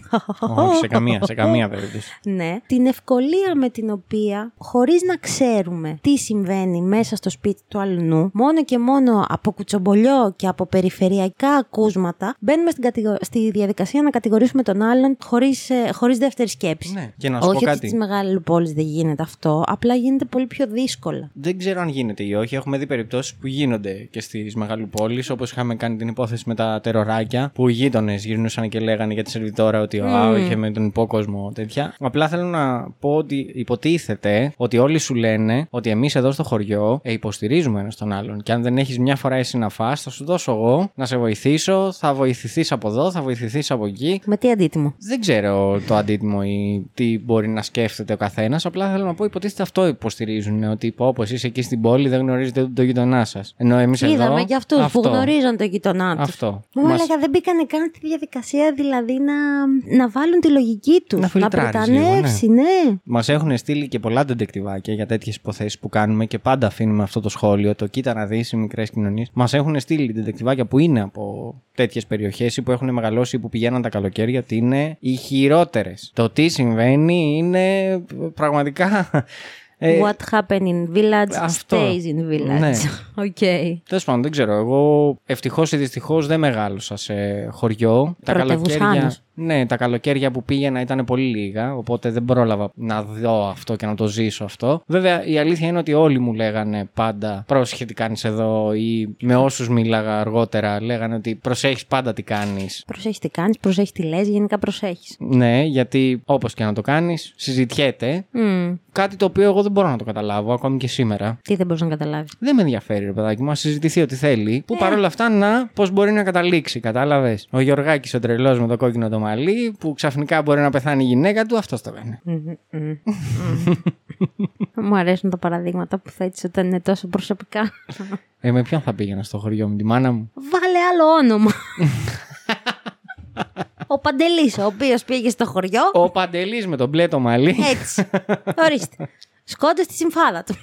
όχι, σε καμία, σε καμία περίπτωση. Ναι. Την ευκολία με την οποία, χωρίς να ξέρουμε τι συμβαίνει μέσα στο σπίτι του αλλού, μόνο και μόνο από κουτσομπολιό και από περιφερειακά ακούσματα, μπαίνουμε στην κατηγο- στη διαδικασία να κατηγορήσουμε τον άλλον χωρίς χωρίς δεύτερη σκέψη. Ναι. Και να σου Όχι πω ότι κάτι. στι μεγάλε πόλει δεν γίνεται αυτό, απλά γίνεται πολύ πιο δύσκολα. Δεν ξέρω αν γίνεται ή όχι. Έχουμε δει περιπτώσεις που γίνονται και στις μεγαλοπόλεις Όπως είχαμε κάνει την υπόθεση με τα τεροράκια, που οι γείτονες γυρνούσαν και λέγανε για τη σερβιτόρα ότι mm. είχε με τον υπόκοσμο τέτοια. Απλά θέλω να πω ότι υποτίθεται ότι όλοι σου λένε ότι εμείς εδώ στο χωριό ε, υποστηρίζουμε ένας τον άλλον. Και αν δεν έχεις μια φορά εσύ να φας, θα σου δώσω εγώ να σε βοηθήσω, θα βοηθηθείς από εδώ, θα βοηθηθείς από εκεί. Με τι αντίτιμο; Δεν ξέρω το αντίτιμο ή τι μπορεί να σκέφτεται ο καθένας. Απλά θέλω να πω, υποτίθεται αυτό υποστηρίζουν. Ότι πω, όπω είσαι εκεί στην πόλη, δεν γνωρίζετε ούτε το γειτονά σας. Ενώ εμείς εδώ. Είδαμε και αυτούς που αυτό. γνωρίζαν το γειτονά τους. Αυτό. Μου Μας- έλεγα, δεν μπήκανε καν στη διαδικασία δηλαδή να, να βάλουν τη λογική τους. Να να φιλτράρεις λίγο, πρετανεύσει, ναι. Μας έχουν στείλει και πολλά τεντεκτιβάκια για τέτοιες υποθέσεις που κάνουμε και πάντα αφήνουμε αυτό το σχόλιο. Το κοίτα να δεις οι μικρές κοινωνίες. Μας έχουν στείλει τεντεκτιβάκια που είναι από τέτοιες περιοχές ή που έχουν μεγαλώσει ή που πηγαίναν τα καλοκαίρια ότι είναι οι χειρότερες. Το τι συμβαίνει είναι πραγματικά. ε, What happened in village αυτό. stays in village. Ναι. <laughs> Οκ. Τέλος πάντων, δεν ξέρω. Εγώ ευτυχώς ή δυστυχώς δεν μεγάλωσα σε χωριό. Τα Πρωτευουσιάνος. καλοκαίρια. Ναι, τα καλοκαίρια που πήγαινα ήταν πολύ λίγα, οπότε δεν πρόλαβα να δω αυτό και να το ζήσω αυτό. Βέβαια, η αλήθεια είναι ότι όλοι μου λέγανε πάντα πρόσεχε τι κάνει εδώ, ή με όσους μίλαγα αργότερα λέγανε ότι προσέχεις πάντα τι κάνεις. Προσέχεις τι κάνεις, προσέχεις τι λες, γενικά προσέχεις. Ναι, γιατί όπως και να το κάνεις, συζητιέται. Κάτι το οποίο εγώ δεν μπορώ να το καταλάβω ακόμη και σήμερα. Τι δεν μπορείς να καταλάβεις. Δεν με ενδιαφέρει, ρε παιδάκι μου, να συζητηθεί ό,τι θέλει. Ε. Που παρόλα αυτά να πώς μπορεί να καταλήξει, κατάλαβες. Ο Γιωργάκης ο τρελός με το κόκκινο το μαλλί, που ξαφνικά μπορεί να πεθάνει η γυναίκα του, αυτός το λένε. Μου αρέσουν τα παραδείγματα που θέτει όταν είναι τόσο προσωπικά. Ε, με ποιον θα πήγαινα στο χωριό μου, τη μάνα μου; Βάλε άλλο όνομα. <laughs> Ο Παντελής, ο οποίος πήγε στο χωριό. Ο Παντελής με το μπλε το μαλλί. Έτσι. Ορίστε. <laughs> Σκότε στη συμφάδα του.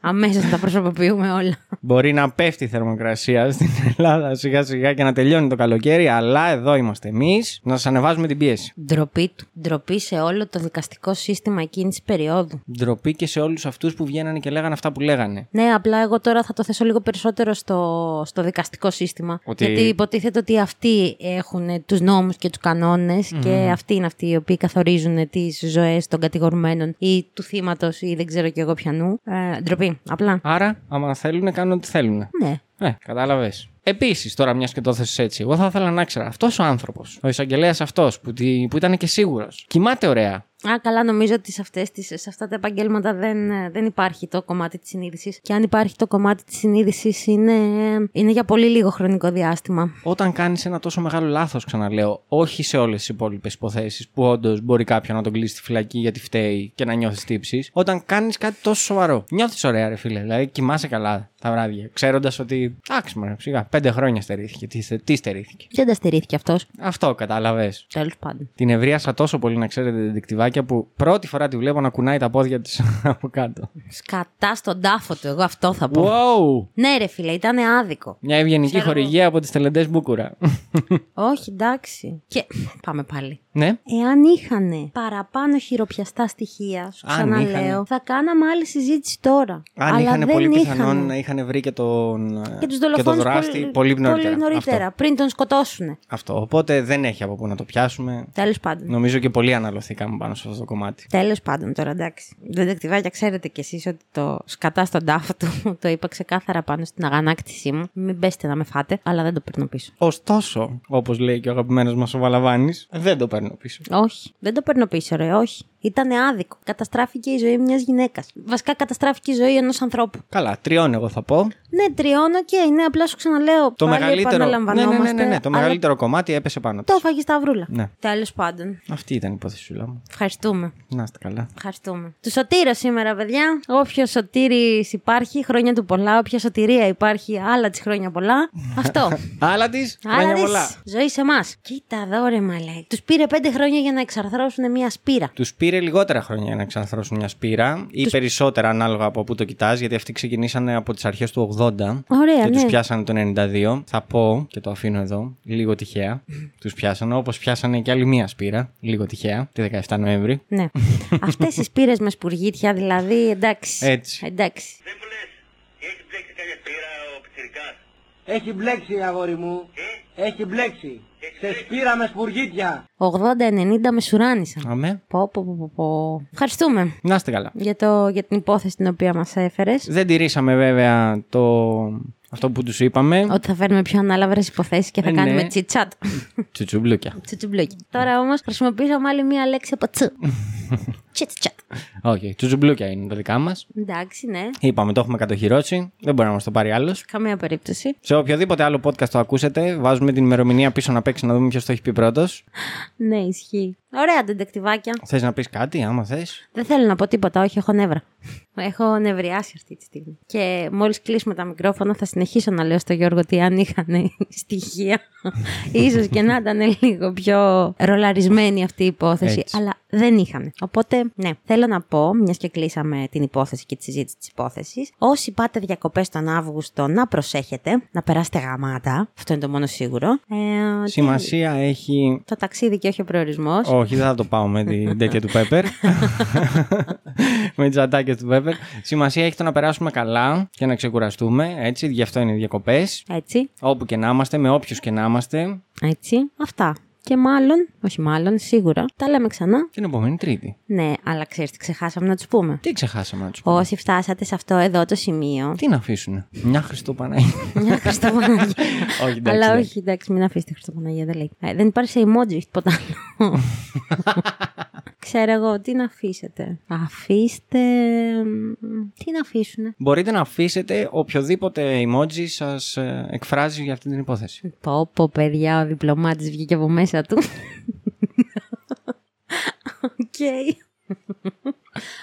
Αμέσως τα προσωποποιούμε όλα. Μπορεί να πέφτει η θερμοκρασία στην Ελλάδα σιγά σιγά και να τελειώνει το καλοκαίρι, αλλά εδώ είμαστε εμείς να σας ανεβάζουμε την πίεση. Ντροπή του. Ντροπή σε όλο το δικαστικό σύστημα εκείνης της περίοδου. Ντροπή και σε όλους αυτούς που βγαίνανε και λέγανε αυτά που λέγανε. Ναι, απλά εγώ τώρα θα το θέσω λίγο περισσότερο στο, στο δικαστικό σύστημα. Ότι- Γιατί υποτίθεται ότι αυτοί έχουν τους νόμους και τους κανόνες και αυτοί είναι αυτοί οι οποίοι καθορίζουν τις ζωές των κατηγορουμένων ή του θύματος ή δεν ξέρω κι εγώ πιανού. Ε, ντροπή, απλά. Άρα, άμα θέλουν, κάνουν ό,τι θέλουν. Ναι. Ε, κατάλαβες. Επίσης, τώρα μιας και το θέσει έτσι, εγώ θα ήθελα να ξέρω αυτός ο άνθρωπος, ο εισαγγελέας αυτός που, τη- που ήταν και σίγουρος, κοιμάται ωραία. Α, καλά, νομίζω ότι σε, αυτές τις, σε αυτά τα επαγγέλματα δεν, ε, δεν υπάρχει το κομμάτι της συνείδησης. Και αν υπάρχει το κομμάτι της συνείδησης, είναι, είναι για πολύ λίγο χρονικό διάστημα. Όταν κάνεις ένα τόσο μεγάλο λάθος, ξαναλέω, όχι σε όλες τι υπόλοιπες υποθέσεις που όντως μπορεί κάποιον να τον κλείσει στη φυλακή γιατί φταίει και να νιώθεις τύψεις, όταν κάνεις κάτι τόσο σοβαρό. Νιώθεις ωραία, ρε φίλε. Δηλαδή, κοιμάσαι καλά τα βράδια, ξέροντας ότι. Εντάξει, μωρέ, σιγά, πέντε χρόνια στερήθηκε. Τι, στε- τι στερήθηκε. Δεν τα στερήθηκε αυτός; Αυτό κατάλαβες. Τέλος πάντων. Την ευρίασα τόσο πολύ να ξέρετε διεκτυβάκια που πρώτη φορά τη βλέπω να κουνάει τα πόδια της <laughs> από κάτω. Σκατά στον τάφο του, εγώ αυτό θα πω. Wow! Ναι, ρε φίλε, ήταν άδικο. Μια ευγενική Ξέρω εγώ. χορηγία από τις τελεντές Μπούκουρα. <laughs> Όχι, εντάξει. Και πάμε πάλι. ναι. Εάν είχαν παραπάνω χειροπιαστά στοιχεία, σου Αν ξαναλέω, είχανε. θα κάναμε άλλη συζήτηση τώρα. Αν Αλλά είχαν δεν πολύ είχανε. πιθανόν να είχαν βρει και τον. Και τους το δολοφόνους δράστη πολύ, πολύ νωρίτερα. πολύ νωρίτερα Αυτό. πριν τον σκοτώσουν. Αυτό. Οπότε δεν έχει από πού να το πιάσουμε. Τέλος πάντων. Νομίζω και πολύ αναλωθήκαμε πάνω σε αυτό το κομμάτι. Τέλος πάντων τώρα, εντάξει. Δεντεκτιβάκια, ξέρετε κι εσείς ότι το σκατά στον τάφο του <laughs> το είπα ξεκάθαρα πάνω στην αγανάκτησή μου. Μην πέστε να με φάτε, αλλά δεν το παίρνω πίσω. Ωστόσο, όπως λέει και ο αγαπημένος μας ο Βαλαβάνης, δεν το παίρνω πίσω. Όχι, δεν το παίρνω πίσω, ρε, όχι. Ήταν άδικο. Καταστράφηκε η ζωή μιας γυναίκας. Βασικά καταστράφηκε η ζωή ενός ανθρώπου. Καλά, τριών εγώ θα πω. Ναι, τριώνω και είναι απλά σου ξαναλέω. Το πάλι μεγαλύτερο. Ναι, ναι, ναι, ναι, επαναλαμβανόμαστε, ναι, Το αλλά μεγαλύτερο κομμάτι έπεσε πάνω Το της. φάγει σταυρούλα. Ναι. Τέλος πάντων. Αυτή ήταν η υπόθεσούλα μου. Ευχαριστούμε. Να είστε καλά. Ευχαριστούμε. Του σωτήρα σήμερα, παιδιά. Όποιο σωτήρης υπάρχει, χρόνια του πολλά. Όποια σωτηρία υπάρχει, άλλα της χρόνια πολλά. <laughs> Αυτό. Άλλα της, Άλλα χρόνια της πολλά. ζωή σε εμάς. Κοίτα εδώ, ρε μαλέ. Τους πήρε πέντε χρόνια για να εξαρθρώσουν μια σπήρα. Τους πήρε λιγότερα χρόνια για να ξαναθρώσουν μια σπήρα ή περισσότερα ανάλογα από πού το κοιτάς, γιατί αυτοί ξεκινήσανε από τις αρχές του 80 Ωραία, και ναι. τους πιάσανε το 92. Θα πω και το αφήνω εδώ, λίγο τυχαία. τους πιάσανε όπως πιάσανε και άλλη μία σπήρα, λίγο τυχαία, τη 17 Νοέμβρη. Ναι. Αυτές οι σπήρες με σπουργίτια, δηλαδή, εντάξει. Έτσι. Εντάξει. Δεν μου λες, έχει μπλέξει κάποια σπήρα ο Πιτσιρικάς; Έχει μπλέξει, αγόρι μου. Έχει μπλέξει. Σε σπήρα με σπουργίτια. 80-90 με σουράνισαν. Αμέ. Πω, πω, πω, πω, πω. Ευχαριστούμε Να είστε καλά. για, το, για την υπόθεση την οποία μας έφερες. Δεν τηρήσαμε βέβαια το... αυτό που τους είπαμε. Ότι θα φέρνουμε πιο ανάλαβρες υποθέσεις και θα Ε, ναι. κάνουμε τσιτσάτ. Τσουτσουμπλούκια. Τσουτσουμπλούκι. Τώρα όμως χρησιμοποίησαμε άλλη μία λέξη από τσου. Τσιτσάτ. Όχι, τσουτσουμπλούκια είναι τα δικά μας. Εντάξει, ναι. Είπαμε, το έχουμε κατοχυρώσει. Δεν μπορεί να μας το πάρει άλλος. Καμία περίπτωση. Σε οποιοδήποτε άλλο podcast το ακούσετε, βάζουμε την ημερομηνία πίσω να παίξει να δούμε ποιος το έχει πει πρώτος. Ναι, ισχύει. Ωραία, ντεντεκτιβάκια. Θες να πεις κάτι, άμα θες; Δεν θέλω να πω τίποτα, όχι, έχω νεύρα. Έχω νευριάσει αυτή τη στιγμή. Και μόλις κλείσουμε τα μικρόφωνα, θα συνεχίσω να λέω στο Γιώργο ότι αν είχαν <laughs> στοιχεία, ίσως και να ήταν λίγο πιο ρολαρισμένη αυτή η υπόθεση. Έτσι. Αλλά δεν είχαν. Οπότε, ναι, θέλω να πω, μιας και κλείσαμε την υπόθεση και τη συζήτηση της υπόθεσης, όσοι πάτε διακοπές τον Αύγουστο, να προσέχετε, να περάσετε γαμάτα. Αυτό είναι το μόνο σίγουρο. Ε, ότι Σημασία έχει. Το ταξίδι και όχι ο προορισμός. Όχι, δεν θα το πάω με την <laughs> τέτοια του Πέπερ. <laughs> με τις ατάκες του Πέπερ. Σημασία έχει το να περάσουμε καλά και να ξεκουραστούμε. Έτσι, γι' αυτό είναι οι διακοπές. Έτσι. Όπου και να είμαστε, με όποιους και να είμαστε. Έτσι, αυτά. Και μάλλον, όχι μάλλον, σίγουρα, τα λέμε ξανά. Την επόμενη Τρίτη. Ναι, αλλά ξέρεις τι ξεχάσαμε να τους πούμε. Τι ξεχάσαμε να τους πούμε; Όσοι φτάσατε σε αυτό εδώ το σημείο. Τι να αφήσουν. Μια Χριστοπαναγία. <laughs> Μια Χριστοπαναγία. <laughs> όχι, εντάξει. Αλλά εντάξει. όχι, εντάξει, μην αφήσετε Χριστοπαναγία, δεν λέει. Ε, δεν υπάρχει σε emoji, όχι τίποτα άλλο. <laughs> Ξέρω εγώ, τι να αφήσετε. Αφήστε. μ, Τι να αφήσουνε. Μπορείτε να αφήσετε οποιοδήποτε emoji σας ε, εκφράζει για αυτή την υπόθεση. Πω, πω, παιδιά, ο διπλωμάτης βγήκε από μέσα του. Οκ.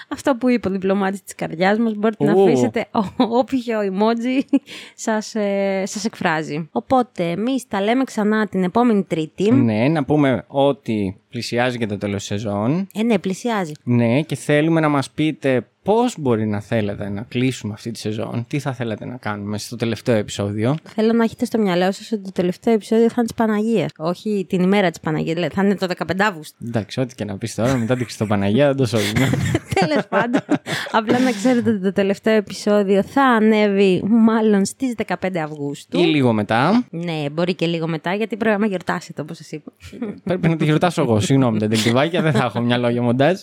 Αυτό που είπε ο διπλωμάτης της καρδιάς μας μπορείτε να Ου. αφήσετε ό- όποιο emoji σας, ε, σας εκφράζει. Οπότε εμείς τα λέμε ξανά την επόμενη Τρίτη. Ναι, να πούμε ότι Πλησιάζει και το τέλος τη σεζόν. Ε, ναι, πλησιάζει. Ναι, και θέλουμε να μας πείτε πώς μπορεί να θέλετε να κλείσουμε αυτή τη σεζόν. Τι θα θέλετε να κάνουμε στο τελευταίο επεισόδιο; Θέλω να έχετε στο μυαλό σας ότι το τελευταίο επεισόδιο θα είναι της Παναγίας. Όχι την ημέρα της Παναγίας. Δηλαδή θα είναι το 15 Αύγουστο. Εντάξει, ό,τι και να πεις τώρα, μετά την Χριστοπαναγία δεν το σώζουμε. <laughs> Τέλος πάντων. Απλά να ξέρετε ότι το τελευταίο επεισόδιο θα ανέβει μάλλον στις 15 Αυγούστου. Ή λίγο μετά. Ναι, μπορεί και λίγο μετά, γιατί πρέπει να γιορτάσετε, όπως σας είπα. Πρέπει να τη γιορτάσω εγώ. Συγγνώμη, δεν τεκτιβάκια, <laughs> δεν θα έχω μυαλό για μοντάζ.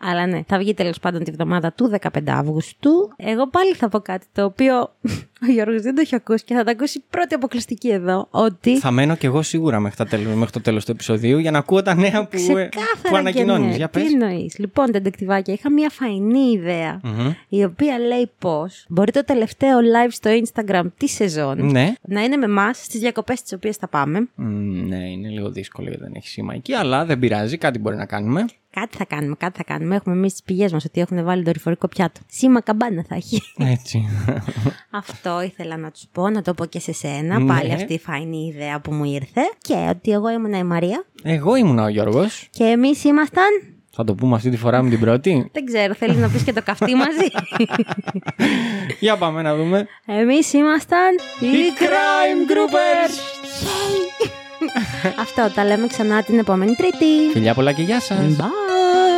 Αλλά ναι, θα βγει τέλος πάντων τη βδομάδα του 15 Αύγουστου. Εγώ πάλι θα πω κάτι το οποίο <laughs> ο Γιώργος δεν το έχει ακούσει και θα το ακούσει πρώτη αποκλειστική εδώ. Ότι. Θα μένω κι εγώ σίγουρα μέχρι, τα τέλος- μέχρι το τέλος του επεισοδίου για να ακούω τα νέα που, Ξεκάθαρα που ανακοινώνει. και ναι. Για Τι πες. εννοείς. Λοιπόν, τεντεκτιβάκια, είχα μια φαϊνή ιδέα, Μμμ. η οποία λέει πως μπορεί το τελευταίο live στο Instagram τη σεζόν Ναι. να είναι με εμάς στις διακοπές τις οποίες θα πάμε. Μ, ναι, είναι λίγο δύσκολο γιατί δεν έχει σήμα εκεί, αλλά δεν πειράζει, κάτι μπορεί να κάνουμε. Κάτι θα κάνουμε, κάτι θα κάνουμε. Έχουμε εμείς τις πηγές μας ότι έχουν βάλει δορυφορικό πιάτο. Σήμα καμπάνα θα έχει. Έτσι. <laughs> Αυτό ήθελα να τους πω, να το πω και σε σένα. Ναι. Πάλι αυτή η φαϊνή ιδέα που μου ήρθε. Και ότι εγώ ήμουν η Μαρία. Εγώ ήμουν ο Γιώργος. Και εμείς ήμασταν. Θα το πούμε αυτή τη φορά με την πρώτη. <laughs> Δεν ξέρω, θέλεις να πεις και το καυτί μαζί; <laughs> Για πάμε να δούμε. Εμείς ήμασταν. Οι Crime Groupers! Αυτό τα λέμε ξανά την επόμενη Τρίτη. Φιλιά πολλά και γεια σας. Bye.